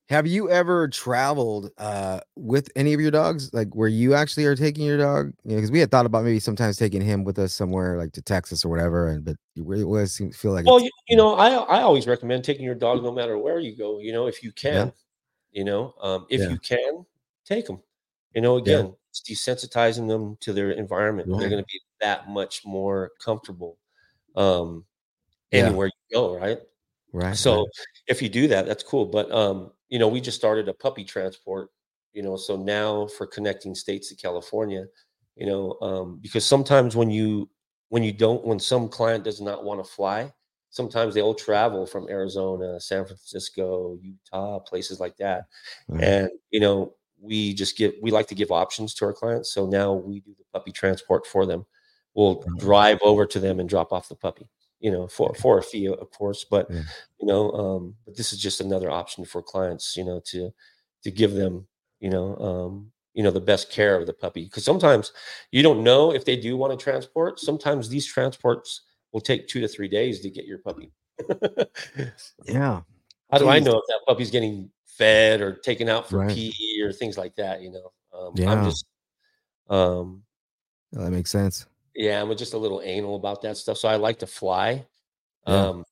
Speaker 2: Have you ever traveled uh with any of your dogs? Like where you actually are taking your dog? You know, because we had thought about maybe sometimes taking him with us somewhere like to Texas or whatever, and but you really always feel like
Speaker 4: Well, you, you know, I I always recommend taking your dog no matter where you go. You know, if you can,
Speaker 2: Yeah.
Speaker 4: you know, um, if
Speaker 2: Yeah.
Speaker 4: you can, take them. You know, again, it's desensitizing them to their environment.
Speaker 2: Right.
Speaker 4: They're going to be that much more comfortable um,
Speaker 2: Yeah.
Speaker 4: anywhere you go, right?
Speaker 2: right.
Speaker 4: So
Speaker 2: right.
Speaker 4: if you do that, that's cool. But um, you know, we just started a puppy transport. You know, so now for connecting states to California, you know, um, because sometimes when you when you don't when some client does not want to fly, sometimes they'll travel from Arizona, San Francisco, Utah, places like that,
Speaker 2: Right.
Speaker 4: and you know, we just give we like to give options to our clients. So now we do the puppy transport for them. We'll drive over to them and drop off the puppy you know, for for a fee, of course. But
Speaker 2: Yeah.
Speaker 4: you know, um, but this is just another option for clients, you know, to to give them, you know, um, you know, the best care of the puppy. Because sometimes you don't know if they do want to transport. Sometimes these transports will take two to three days to get your puppy. (laughs)
Speaker 2: yeah.
Speaker 4: How do I know if that puppy's getting fed or taken out for
Speaker 2: Right.
Speaker 4: pee or things like that? You know, um,
Speaker 2: Yeah.
Speaker 4: I'm just, um,
Speaker 2: Oh, that makes sense.
Speaker 4: yeah, I'm just a little anal about that stuff. So I like to fly,
Speaker 2: Yeah.
Speaker 4: um,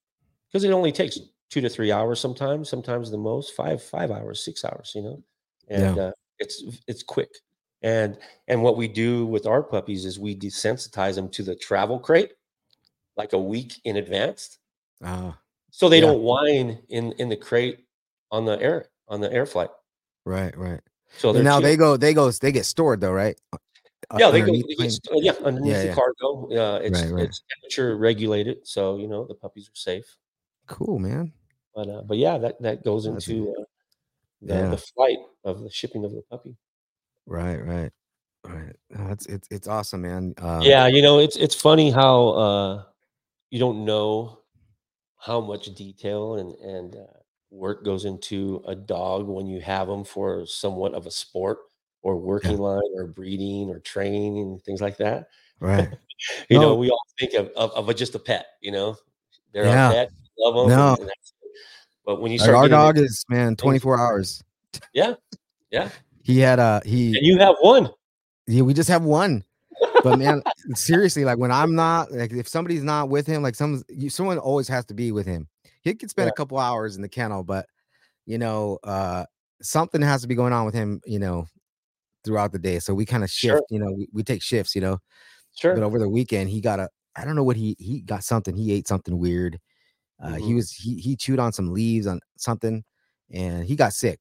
Speaker 4: because it only takes two to three hours sometimes. Sometimes the most five five hours, six hours. You know, and uh, it's it's quick. And and what we do with our puppies is we desensitize them to the travel crate like a week in advance,
Speaker 2: Uh,
Speaker 4: so they
Speaker 2: Yeah.
Speaker 4: don't whine in in the crate on the air on the air flight.
Speaker 2: right, right.
Speaker 4: So
Speaker 2: now
Speaker 4: chill.
Speaker 2: they go, they go, they get stored though, right? Uh,
Speaker 4: yeah, they go. They get, yeah, underneath
Speaker 2: Yeah,
Speaker 4: the
Speaker 2: yeah.
Speaker 4: cargo. Uh, it's
Speaker 2: Right, right.
Speaker 4: it's temperature regulated, so you know the puppies are safe.
Speaker 2: Cool, man.
Speaker 4: But uh, but yeah, that that goes
Speaker 2: That's-
Speaker 4: into uh, the,
Speaker 2: Yeah.
Speaker 4: the flight of the shipping of the puppy.
Speaker 2: Right, right, right. It's it's it's awesome, man. Um,
Speaker 4: yeah, you know, it's it's funny how uh, you don't know how much detail and and uh, work goes into a dog when you have them for somewhat of a sport or working line or breeding or training and things like that.
Speaker 2: right. (laughs)
Speaker 4: You know, we all think of, of, of a, just a pet, you know, they're
Speaker 2: Yeah.
Speaker 4: a pet, love them.
Speaker 2: No.
Speaker 4: and. But when you
Speaker 2: Like
Speaker 4: start
Speaker 2: our dog
Speaker 4: into-
Speaker 2: is man, 24 hours.
Speaker 4: yeah, yeah,
Speaker 2: He had a he
Speaker 4: and you have one.
Speaker 2: Yeah, we just have one. But man, seriously, like when I'm not like if somebody's not with him, like some you, someone always has to be with him. He could spend
Speaker 4: Yeah.
Speaker 2: a couple hours in the kennel, but you know, uh something has to be going on with him, you know, throughout the day. So we kind of shift,
Speaker 4: Sure.
Speaker 2: you know, we, we take shifts, you know.
Speaker 4: Sure.
Speaker 2: But over the weekend, he got a I don't know what he he got something. He ate something weird. Uh he
Speaker 4: Mhm.
Speaker 2: was he he chewed on some leaves on something and he got sick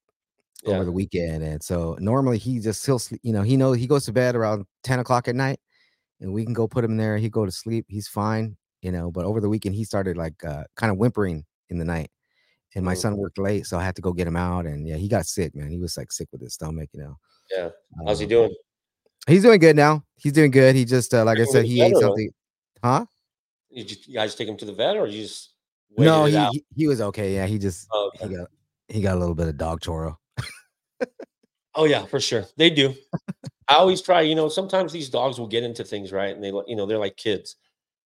Speaker 4: Yeah.
Speaker 2: over the weekend. And so normally he just he'll you know, he knows he goes to bed around 10 o'clock at night and we can go put him there. He go to sleep. He's fine, you know, but over the weekend he started like uh, kind of whimpering in the night. And my son worked late, so I had to go get him out. And yeah, he got sick, man. He was like sick with his stomach, you know.
Speaker 4: Yeah. How's he
Speaker 2: Um,
Speaker 4: doing?
Speaker 2: He's doing good now. He's doing good. He just uh, like I said, he ate something. Huh?
Speaker 4: You, you guys take him to the vet, or you just
Speaker 2: No, he, he he was okay. Yeah, he just
Speaker 4: Oh,
Speaker 2: he got he got a little bit of dog choro.
Speaker 4: Oh yeah, for sure. They do. (laughs) I always try, you know, sometimes these dogs will get into things, right? And they, you know, they're like kids,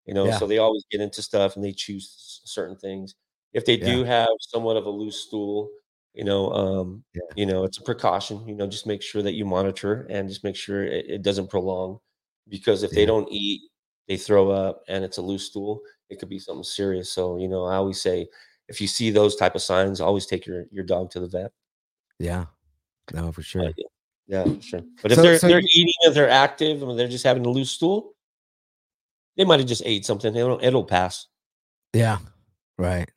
Speaker 4: you know,
Speaker 2: Yeah.
Speaker 4: so they always get into stuff and they choose certain things. If they
Speaker 2: Yeah.
Speaker 4: do have somewhat of a loose stool, you know, um,
Speaker 2: Yeah.
Speaker 4: you know, it's a precaution, you know, just make sure that you monitor and just make sure it, it doesn't prolong because if they don't eat, they throw up and it's a loose stool, it could be something serious. So, you know, I always say if you see those type of signs, always take your, your dog to the vet.
Speaker 2: Yeah. No, for sure.
Speaker 4: It. Yeah, for sure. But if
Speaker 2: So-
Speaker 4: they're
Speaker 2: so
Speaker 4: they're
Speaker 2: you-
Speaker 4: eating, if they're active, and they're just having a loose stool, they might have just ate something. It'll it'll pass.
Speaker 2: Yeah. Right.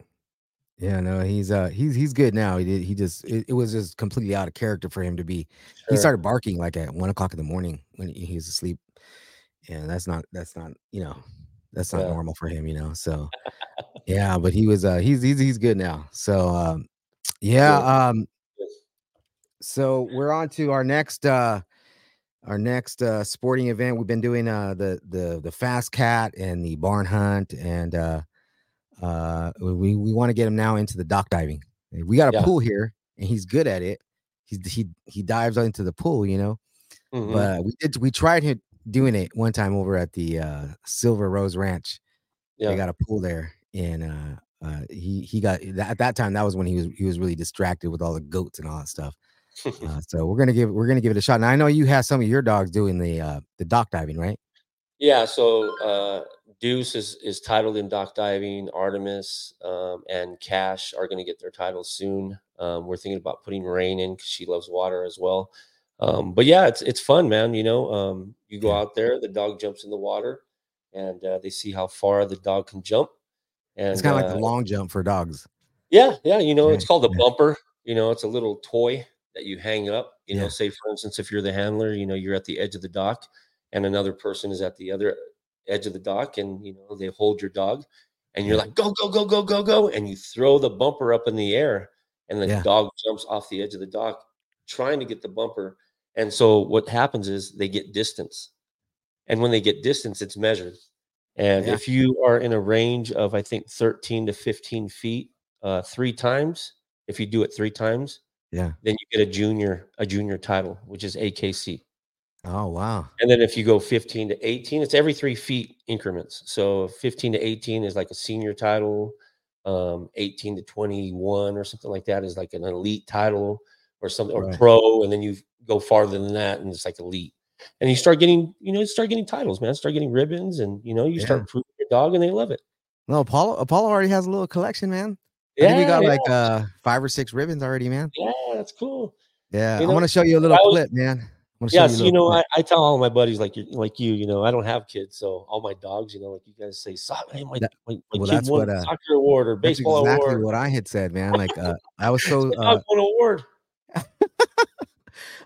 Speaker 2: Yeah, no, he's uh he's he's good now. He did he just it, it was just completely out of character for him to be he started barking like at one o'clock in the morning when he, he was asleep. And that's not that's not, you know, that's not
Speaker 4: Yeah.
Speaker 2: normal for him, you know. So yeah, but he was uh he's he's he's good now. So um yeah, um so we're on to our next uh our next uh sporting event. We've been doing uh the the the fast cat and the barn hunt and uh uh we we want to get him now into the dock diving. We got a
Speaker 4: Yeah.
Speaker 2: pool here and he's good at it. He's he he dives into the pool, you know.
Speaker 4: Mhm.
Speaker 2: But we did we tried him doing it one time over at the uh Silver Rose Ranch. They
Speaker 4: yeah,
Speaker 2: got a pool there and uh uh he he got at that time that was when he was he was really distracted with all the goats and all that stuff. Uh, (laughs) so we're gonna give we're gonna give it a shot. Now I know you have some of your dogs doing the uh the dock diving, right?
Speaker 4: yeah. So uh, Deuce is is titled in dock diving. Artemis um, and Cash are going to get their titles soon. Um, we're thinking about putting Rain in because she loves water as well. Um, but yeah, it's it's fun, man. You know, um, you go out there, the dog jumps in the water, and uh, they see how far the dog can jump. And
Speaker 2: It's kind of like
Speaker 4: uh,
Speaker 2: the long jump for dogs.
Speaker 4: Yeah, yeah, you know, it's called a bumper. You know, it's a little toy that you hang up. You know, say for instance, if you're the handler, you know, you're at the edge of the dock and another person is at the other edge of the dock and you know, they hold your dog and you're like, go, go, go, go, go, go. And you throw the bumper up in the air and the
Speaker 2: Yeah.
Speaker 4: dog jumps off the edge of the dock trying to get the bumper. And so what happens is they get distance. And when they get distance, it's measured. And
Speaker 2: Yeah.
Speaker 4: if you are in a range of, I think, 13 to 15 feet, uh, three times, if you do it three times,
Speaker 2: Yeah.
Speaker 4: then you get a junior, a junior title, which is AKC.
Speaker 2: Oh wow.
Speaker 4: And then if you go 15 to 18, it's every three feet increments. So 15 to 18 is like a senior title. Um, 18 to 21 or something like that is like an elite title or something or
Speaker 2: Right.
Speaker 4: pro. And then you go farther than that and it's like elite. And you start getting, you know, you start getting titles, man. Start getting ribbons and you know, you
Speaker 2: Yeah.
Speaker 4: start proving your dog and they love it.
Speaker 2: No, Apollo Apollo already has a little collection, man. I think we got like uh five or six ribbons already, man.
Speaker 4: yeah, that's cool.
Speaker 2: Yeah,
Speaker 4: You
Speaker 2: I want to show you a little
Speaker 4: was-
Speaker 2: clip, man. Wanna
Speaker 4: Yes, you know. I, I tell all my buddies like you, like you, you know, I don't have kids, so all my dogs, you know, like you guys say, "Soc- hey, my,
Speaker 2: That-
Speaker 4: my, my
Speaker 2: well,
Speaker 4: kid won
Speaker 2: what, uh,
Speaker 4: soccer award or
Speaker 2: That's
Speaker 4: baseball
Speaker 2: exactly
Speaker 4: award.
Speaker 2: what I had said, man. Like uh (laughs) I was so uh
Speaker 4: won award. (laughs)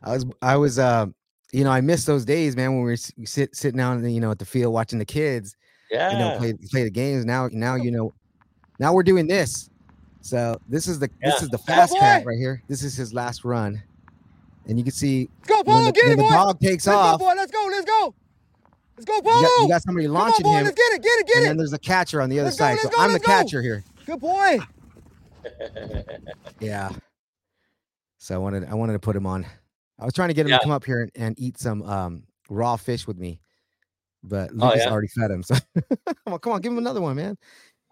Speaker 2: I was I was uh you know, I miss those days, man, when we were sit sitting down, you know, at the field watching the kids,
Speaker 4: Yeah,
Speaker 2: you know, play play the games. Now now you know, now we're doing this. So this is the this is the fast cat
Speaker 5: boy!
Speaker 2: right here. This is his last run, and you can see
Speaker 5: Let's go,
Speaker 2: when the,
Speaker 5: Get
Speaker 2: when
Speaker 5: it,
Speaker 2: the
Speaker 5: boy.
Speaker 2: dog takes
Speaker 5: Let's
Speaker 2: off.
Speaker 5: go, boy. Let's go. Let's go. Let's go,
Speaker 2: You
Speaker 5: Polo.
Speaker 2: got, you got somebody
Speaker 5: Come on,
Speaker 2: launching
Speaker 5: boy.
Speaker 2: him,
Speaker 5: Let's get it. Get it. Get it.
Speaker 2: and
Speaker 5: it.
Speaker 2: then there's a catcher on the other
Speaker 5: Let's
Speaker 2: side.
Speaker 5: let's
Speaker 2: so
Speaker 5: go,
Speaker 2: I'm the
Speaker 5: go.
Speaker 2: catcher here.
Speaker 5: Good boy. (laughs)
Speaker 2: Yeah. So I wanted I wanted to put him on. I was trying to get him
Speaker 4: Yeah.
Speaker 2: to come up here and, and eat some um raw fish with me. but
Speaker 4: Oh,
Speaker 2: Lucas
Speaker 4: yeah?
Speaker 2: already fed him. So (laughs) come on, come on, give him another one, man.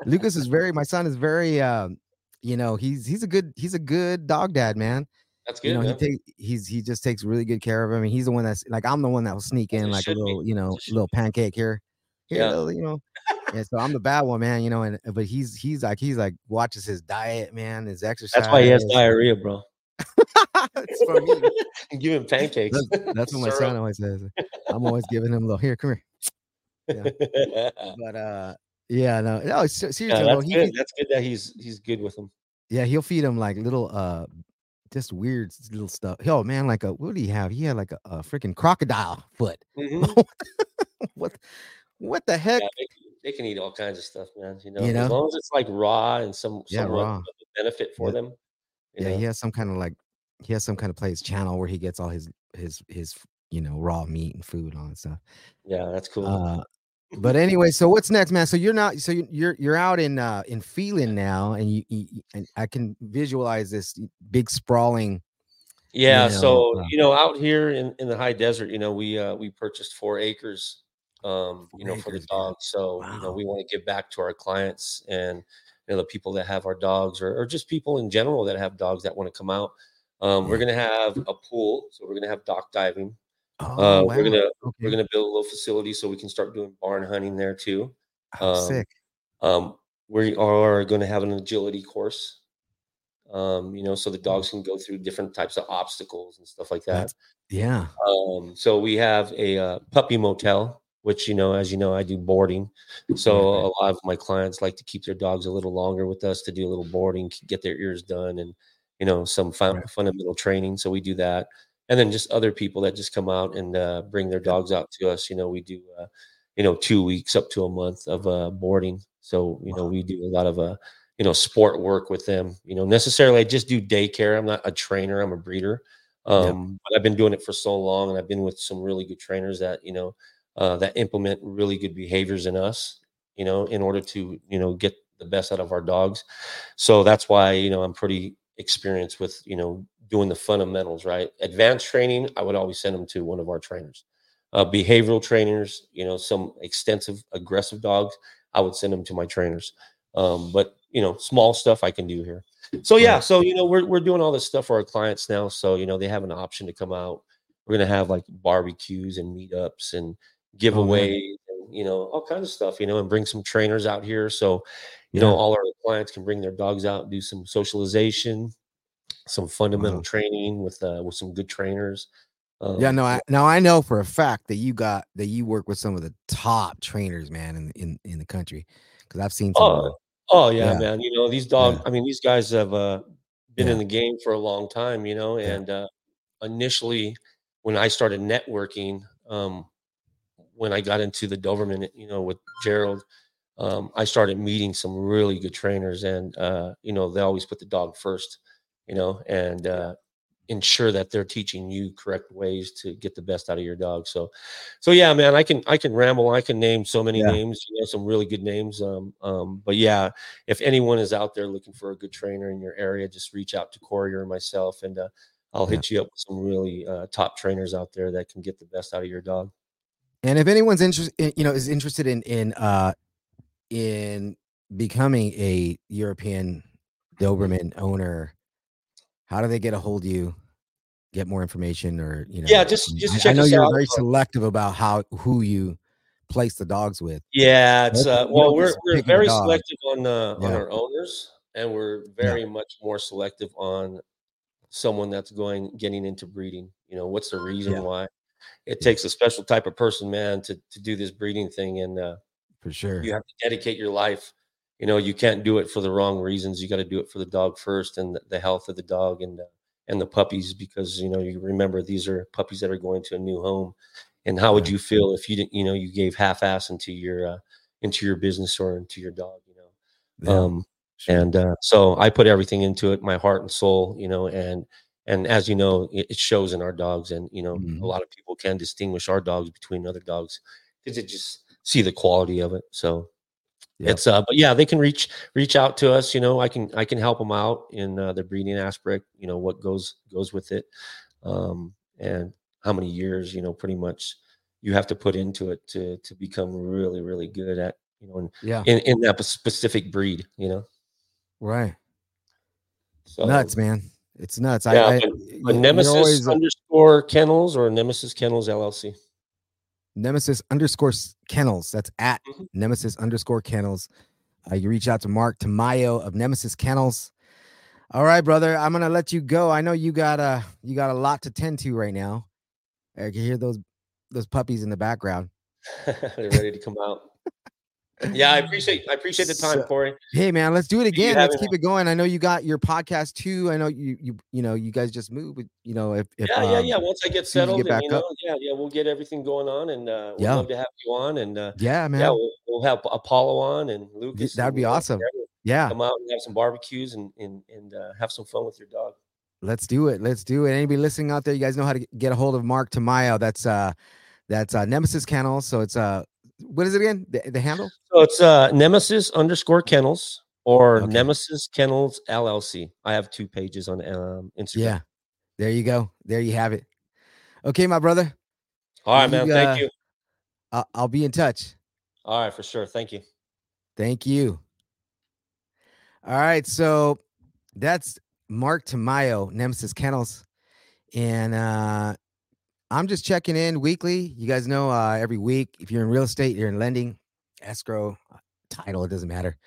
Speaker 2: Lucas is very. My son is very. Um, you know, he's he's a good he's a good dog dad, man.
Speaker 4: That's good.
Speaker 2: you know,
Speaker 4: man.
Speaker 2: he take he's he just takes really good care of him. I mean, he's the one that's like I'm the one that will sneak in like a
Speaker 4: should be.
Speaker 2: little, you know, little pancake here. Here,
Speaker 4: Yeah.
Speaker 2: little, you know. and so I'm the (laughs) bad one, man. You know, and but he's he's like he's like watches his diet, man, his exercise.
Speaker 4: That's why he has diarrhea, bro. (laughs)
Speaker 2: it's for me. (laughs)
Speaker 4: Give him pancakes.
Speaker 2: That's, that's what my son always says. I'm always giving him a little here, come here.
Speaker 4: yeah,
Speaker 2: But uh, yeah, no, no, seriously, though,
Speaker 4: that's
Speaker 2: he,
Speaker 4: good. That's good that he's he's good with him.
Speaker 2: yeah, he'll feed him like little uh, just weird little stuff. Yo, man, like a what do he have? He had like a, a freaking crocodile (laughs) foot. (laughs)
Speaker 4: Mhm.
Speaker 2: what, what the heck?
Speaker 4: Yeah, they, can- they can eat all kinds of stuff, man. You know,
Speaker 2: You know?
Speaker 4: as long as it's like raw and some
Speaker 2: Yeah, raw.
Speaker 4: benefit for
Speaker 2: Yeah.
Speaker 4: them.
Speaker 2: yeah,
Speaker 4: know?
Speaker 2: he has some kind of like he has some kind of place channel where he gets all his his his you know raw meat and food and all that stuff.
Speaker 4: yeah, that's cool.
Speaker 2: Uh, but anyway, so what's next, man? So you're not so you- you're you're out in uh in Phelan now, and you, you you- and I can visualize this big sprawling.
Speaker 4: Yeah,
Speaker 2: know,
Speaker 4: so
Speaker 2: uh,
Speaker 4: you know, out here in, in the high desert, you know, we uh we purchased four acres um, you know, for the dogs. So, you know, we want to give back to our clients and you know the people that have our dogs or, or just people in general that have dogs that want to come out. Um, we're gonna have a pool, so we're gonna have dock diving.
Speaker 2: Oh,
Speaker 4: Uh,
Speaker 2: wow.
Speaker 4: we're gonna
Speaker 2: okay.
Speaker 4: we're gonna build a little facility so we can start doing barn hunting there too.
Speaker 2: Oh,
Speaker 4: um,
Speaker 2: sick.
Speaker 4: Um, we are going to have an agility course. Um, you know, so the dogs can go through different types of obstacles and stuff like that.
Speaker 2: That's- Yeah.
Speaker 4: Um, so we have a uh, puppy motel, which you know, as you know, I do boarding. So a lot of my clients like to keep their dogs a little longer with us to do a little boarding, get their ears done, and you know, some fun, fundamental training. So we do that, and then just other people that just come out and uh, bring their dogs out to us. You know, we do, uh, you know, two weeks up to a month of uh, boarding. So you know, we do a lot of uh, you know, sport work with them. You know, necessarily I just do daycare. I'm not a trainer. I'm a breeder. Um, but I've been doing it for so long, and I've been with some really good trainers that you know uh, that implement really good behaviors in us. You know, in order to you know get the best out of our dogs. So that's why you know I'm pretty experienced with you know doing the fundamentals. Right, advanced training, I would always send them to one of our trainers. Uh, behavioral trainers, you know, some extensive aggressive dogs, I would send them to my trainers. Um, but you know, small stuff I can do here. So yeah, so you know, we're we're doing all this stuff for our clients now. So you know, they have an option to come out. We're gonna have like barbecues and meetups and giveaways and you know, all kinds of stuff, you know, and bring some trainers out here. So, you know, all our clients can bring their dogs out and do some socialization, some fundamental
Speaker 2: Wow.
Speaker 4: training with uh with some good trainers. Um,
Speaker 2: Yeah, no, I now I know for a fact that you got that you work with some of the top trainers, man, in in in the country. Because I've seen some.
Speaker 4: Oh, oh yeah,
Speaker 2: Yeah.
Speaker 4: man. You know, these dogs,
Speaker 2: Yeah.
Speaker 4: I mean, these guys have uh been
Speaker 2: Yeah.
Speaker 4: in the game for a long time, you know, and uh initially when I started networking, um when I got into the Doberman, you know, with Gerald, um, I started meeting some really good trainers and uh, you know, they always put the dog first, you know, and uh ensure that they're teaching you correct ways to get the best out of your dog. So so yeah, man, I can I can ramble, I can name so many
Speaker 2: Yeah.
Speaker 4: names, you know, some really good names. Um um, but yeah, if anyone is out there looking for a good trainer in your area, just reach out to Corey or myself and uh I'll
Speaker 2: Yeah.
Speaker 4: hit you up with some really uh, top trainers out there that can get the best out of your dog.
Speaker 2: And if anyone's interested, you know, is interested in in uh in becoming a European Doberman owner, how do they get a hold of you? Get more information, or you know?
Speaker 4: Yeah, just-
Speaker 2: I-
Speaker 4: just
Speaker 2: I,
Speaker 4: check
Speaker 2: know you're
Speaker 4: out.
Speaker 2: very selective about how who you place the dogs with.
Speaker 4: Yeah, it's uh, well, we're we're very selective on uh, on our owners, and we're very much more selective on someone that's going getting into breeding. You know, what's the reason
Speaker 2: Yeah.
Speaker 4: why? It takes a special type of person, man, to to do this breeding thing, and uh,
Speaker 2: For sure.
Speaker 4: you have to dedicate your life. You know, you can't do it for the wrong reasons. You got to do it for the dog first, and the, the health of the dog, and uh, and the puppies, because you know you remember these are puppies that are going to a new home. And how would you feel if you didn't, you know, you gave half-ass into your uh, into your business or into your dog, you know?
Speaker 2: Yeah,
Speaker 4: Um,
Speaker 2: sure.
Speaker 4: and uh, so I put everything into it, my heart and soul, you know, and and as you know, it, it shows in our dogs, and you know,
Speaker 2: Mhm.
Speaker 4: a lot of people can distinguish our dogs between other dogs because they just see the quality of it. So It's uh, but yeah, they can reach reach out to us. You know, I can I can help them out in uh, the breeding aspect. You know, what goes goes with it, um, and how many years. You know, pretty much. you have to put into it to to become really really good at you know in
Speaker 2: Yeah.
Speaker 4: in, in that specific breed. You know,
Speaker 2: Right.
Speaker 4: so
Speaker 2: nuts, man. It's nuts.
Speaker 4: Yeah,
Speaker 2: I, I
Speaker 4: but-
Speaker 2: y-
Speaker 4: But Nemesis
Speaker 2: always,
Speaker 4: underscore kennels or Nemesis Kennels LLC.
Speaker 2: Nemesis underscore kennels. That's at
Speaker 4: Mhm.
Speaker 2: Nemesis underscore kennels. Uh, you reach out to Marc Tamayo of Nemesis Kennels. All right, brother. I'm gonna let you go. I know you got a you got a lot to tend to right now. I can hear those those puppies in the background. (laughs)
Speaker 4: They're ready to come out. (laughs) Yeah, I appreciate I appreciate the time,
Speaker 2: So-
Speaker 4: Corey.
Speaker 2: Hey man, let's do it again. Let's keep it going. I know you got your podcast too. I know you you you know you guys just moved. but, You know if, if
Speaker 4: yeah, yeah,
Speaker 2: um,
Speaker 4: yeah. Once I get
Speaker 2: soon as you
Speaker 4: settled,
Speaker 2: get
Speaker 4: and, you know,
Speaker 2: up.
Speaker 4: yeah, yeah, we'll get everything going on, and uh, we'd
Speaker 2: Yeah.
Speaker 4: love to have you on, and uh,
Speaker 2: yeah, man.
Speaker 4: yeah, we'll, we'll have Apollo on and Lucas.
Speaker 2: that'd
Speaker 4: and,
Speaker 2: be awesome. yeah.
Speaker 4: Come out and have some barbecues and and and uh, have some fun with your dog.
Speaker 2: Let's do it. Let's do it. Anybody listening out there, you guys know how to get a hold of Marc Tamayo. That's uh that's uh Nemesis Kennel. So it's uh what is it again? The, the handle?
Speaker 4: So it's uh, Nemesis underscore Kennels or
Speaker 2: Okay.
Speaker 4: Nemesis Kennels LLC. I have two pages on um, Instagram.
Speaker 2: Yeah. There you go. There you have it. Okay, my brother.
Speaker 4: All right,
Speaker 2: You,
Speaker 4: man.
Speaker 2: uh,
Speaker 4: Thank you.
Speaker 2: I'll, I'll be in touch.
Speaker 4: All right, for sure. Thank you.
Speaker 2: Thank you. All right, so that's Marc Tamayo, Nemesis Kennels, and uh I'm just checking in weekly. You guys know uh every week if you're in real estate, you're in lending, escrow, uh, title, it doesn't matter.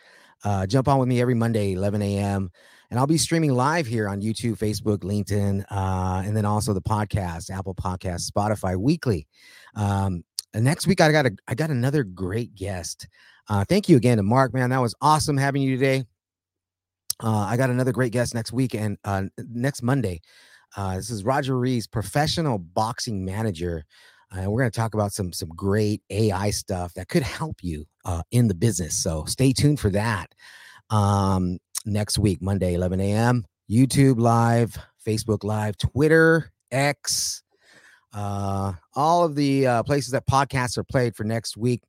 Speaker 2: Uh, jump on with me every Monday, 11 a.m. And I'll be streaming live here on YouTube, Facebook, LinkedIn, uh, and then also the podcast, Apple Podcast, Spotify weekly. Um, next week I got a I got another great guest. Uh, thank you again to Marc, man. That was awesome having you today. Uh, I got another great guest next week and uh, next Monday. Uh, this is Roger Rees, professional boxing manager. And we're going to talk about some some great AI stuff that could help you uh, in the business. So stay tuned for that. Um, next week, Monday, 11 a.m. YouTube live, Facebook live, Twitter, X, uh, all of the uh, places that podcasts are played for next week.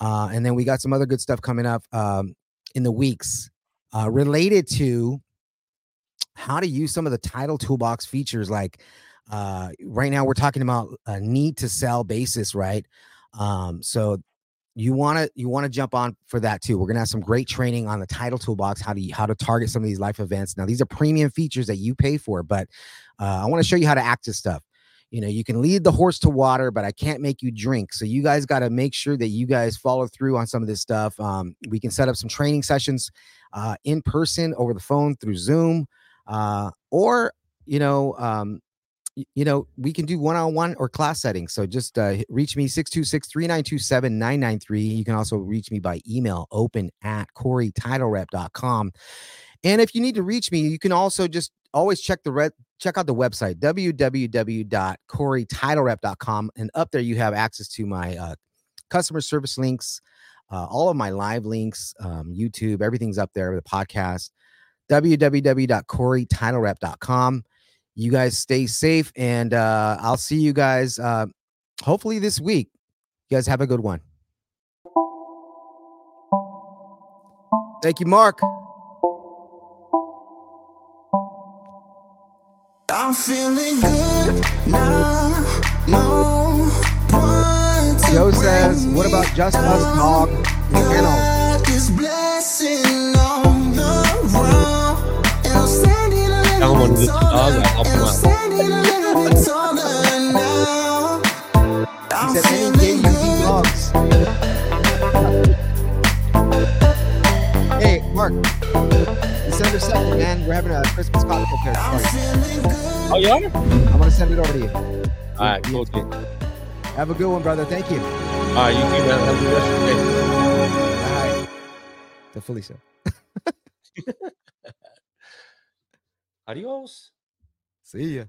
Speaker 2: Uh, and then we got some other good stuff coming up um, in the weeks uh, related to how to use some of the title toolbox features. Like uh, right now, we're talking about a need to sell basis, right? Um, so you want to you want to jump on for that too. We're gonna have some great training on the title toolbox, how to how to target some of these life events. Now these are premium features that you pay for, but uh, I want to show you how to act this stuff. You know, you can lead the horse to water, but I can't make you drink. So you guys got to make sure that you guys follow through on some of this stuff. Um, we can set up some training sessions uh, in person, over the phone, through Zoom, uh, or you know, um, you know, we can do one-on-one or class settings. So just uh, reach me 626-3927-993. You can also reach me by email open at coreytitlerep.com. And if you need to reach me, you can also just always check the red check out the website www.coreytitlerep.com and up there you have access to my uh, customer service links uh, all of my live links um, youtube everything's up there the podcast www.coreytitlerep.com you guys stay safe and uh, i'll see you guys uh, hopefully this week. You guys have a good one. Thank you marc.
Speaker 6: I'm feeling good now. No
Speaker 2: joe says what about just us dog? And
Speaker 6: standing a little
Speaker 4: Tell 'em when
Speaker 6: bit
Speaker 4: this dog. I'll help
Speaker 6: And
Speaker 4: him
Speaker 6: I'm
Speaker 4: out.
Speaker 6: standing a little bit taller now.
Speaker 2: he said any
Speaker 6: feeling
Speaker 2: gay dogs hey marc december 2nd man we're having a christmas cocktail
Speaker 6: I'm
Speaker 2: party.
Speaker 4: Oh, you are?
Speaker 2: i'm gonna send it over to you
Speaker 4: All right, cool. dude.
Speaker 2: Have a good one brother thank you
Speaker 4: right, you too, man. Have a good rest of your day.
Speaker 2: Bye. to felicia
Speaker 4: Adios.
Speaker 2: see ya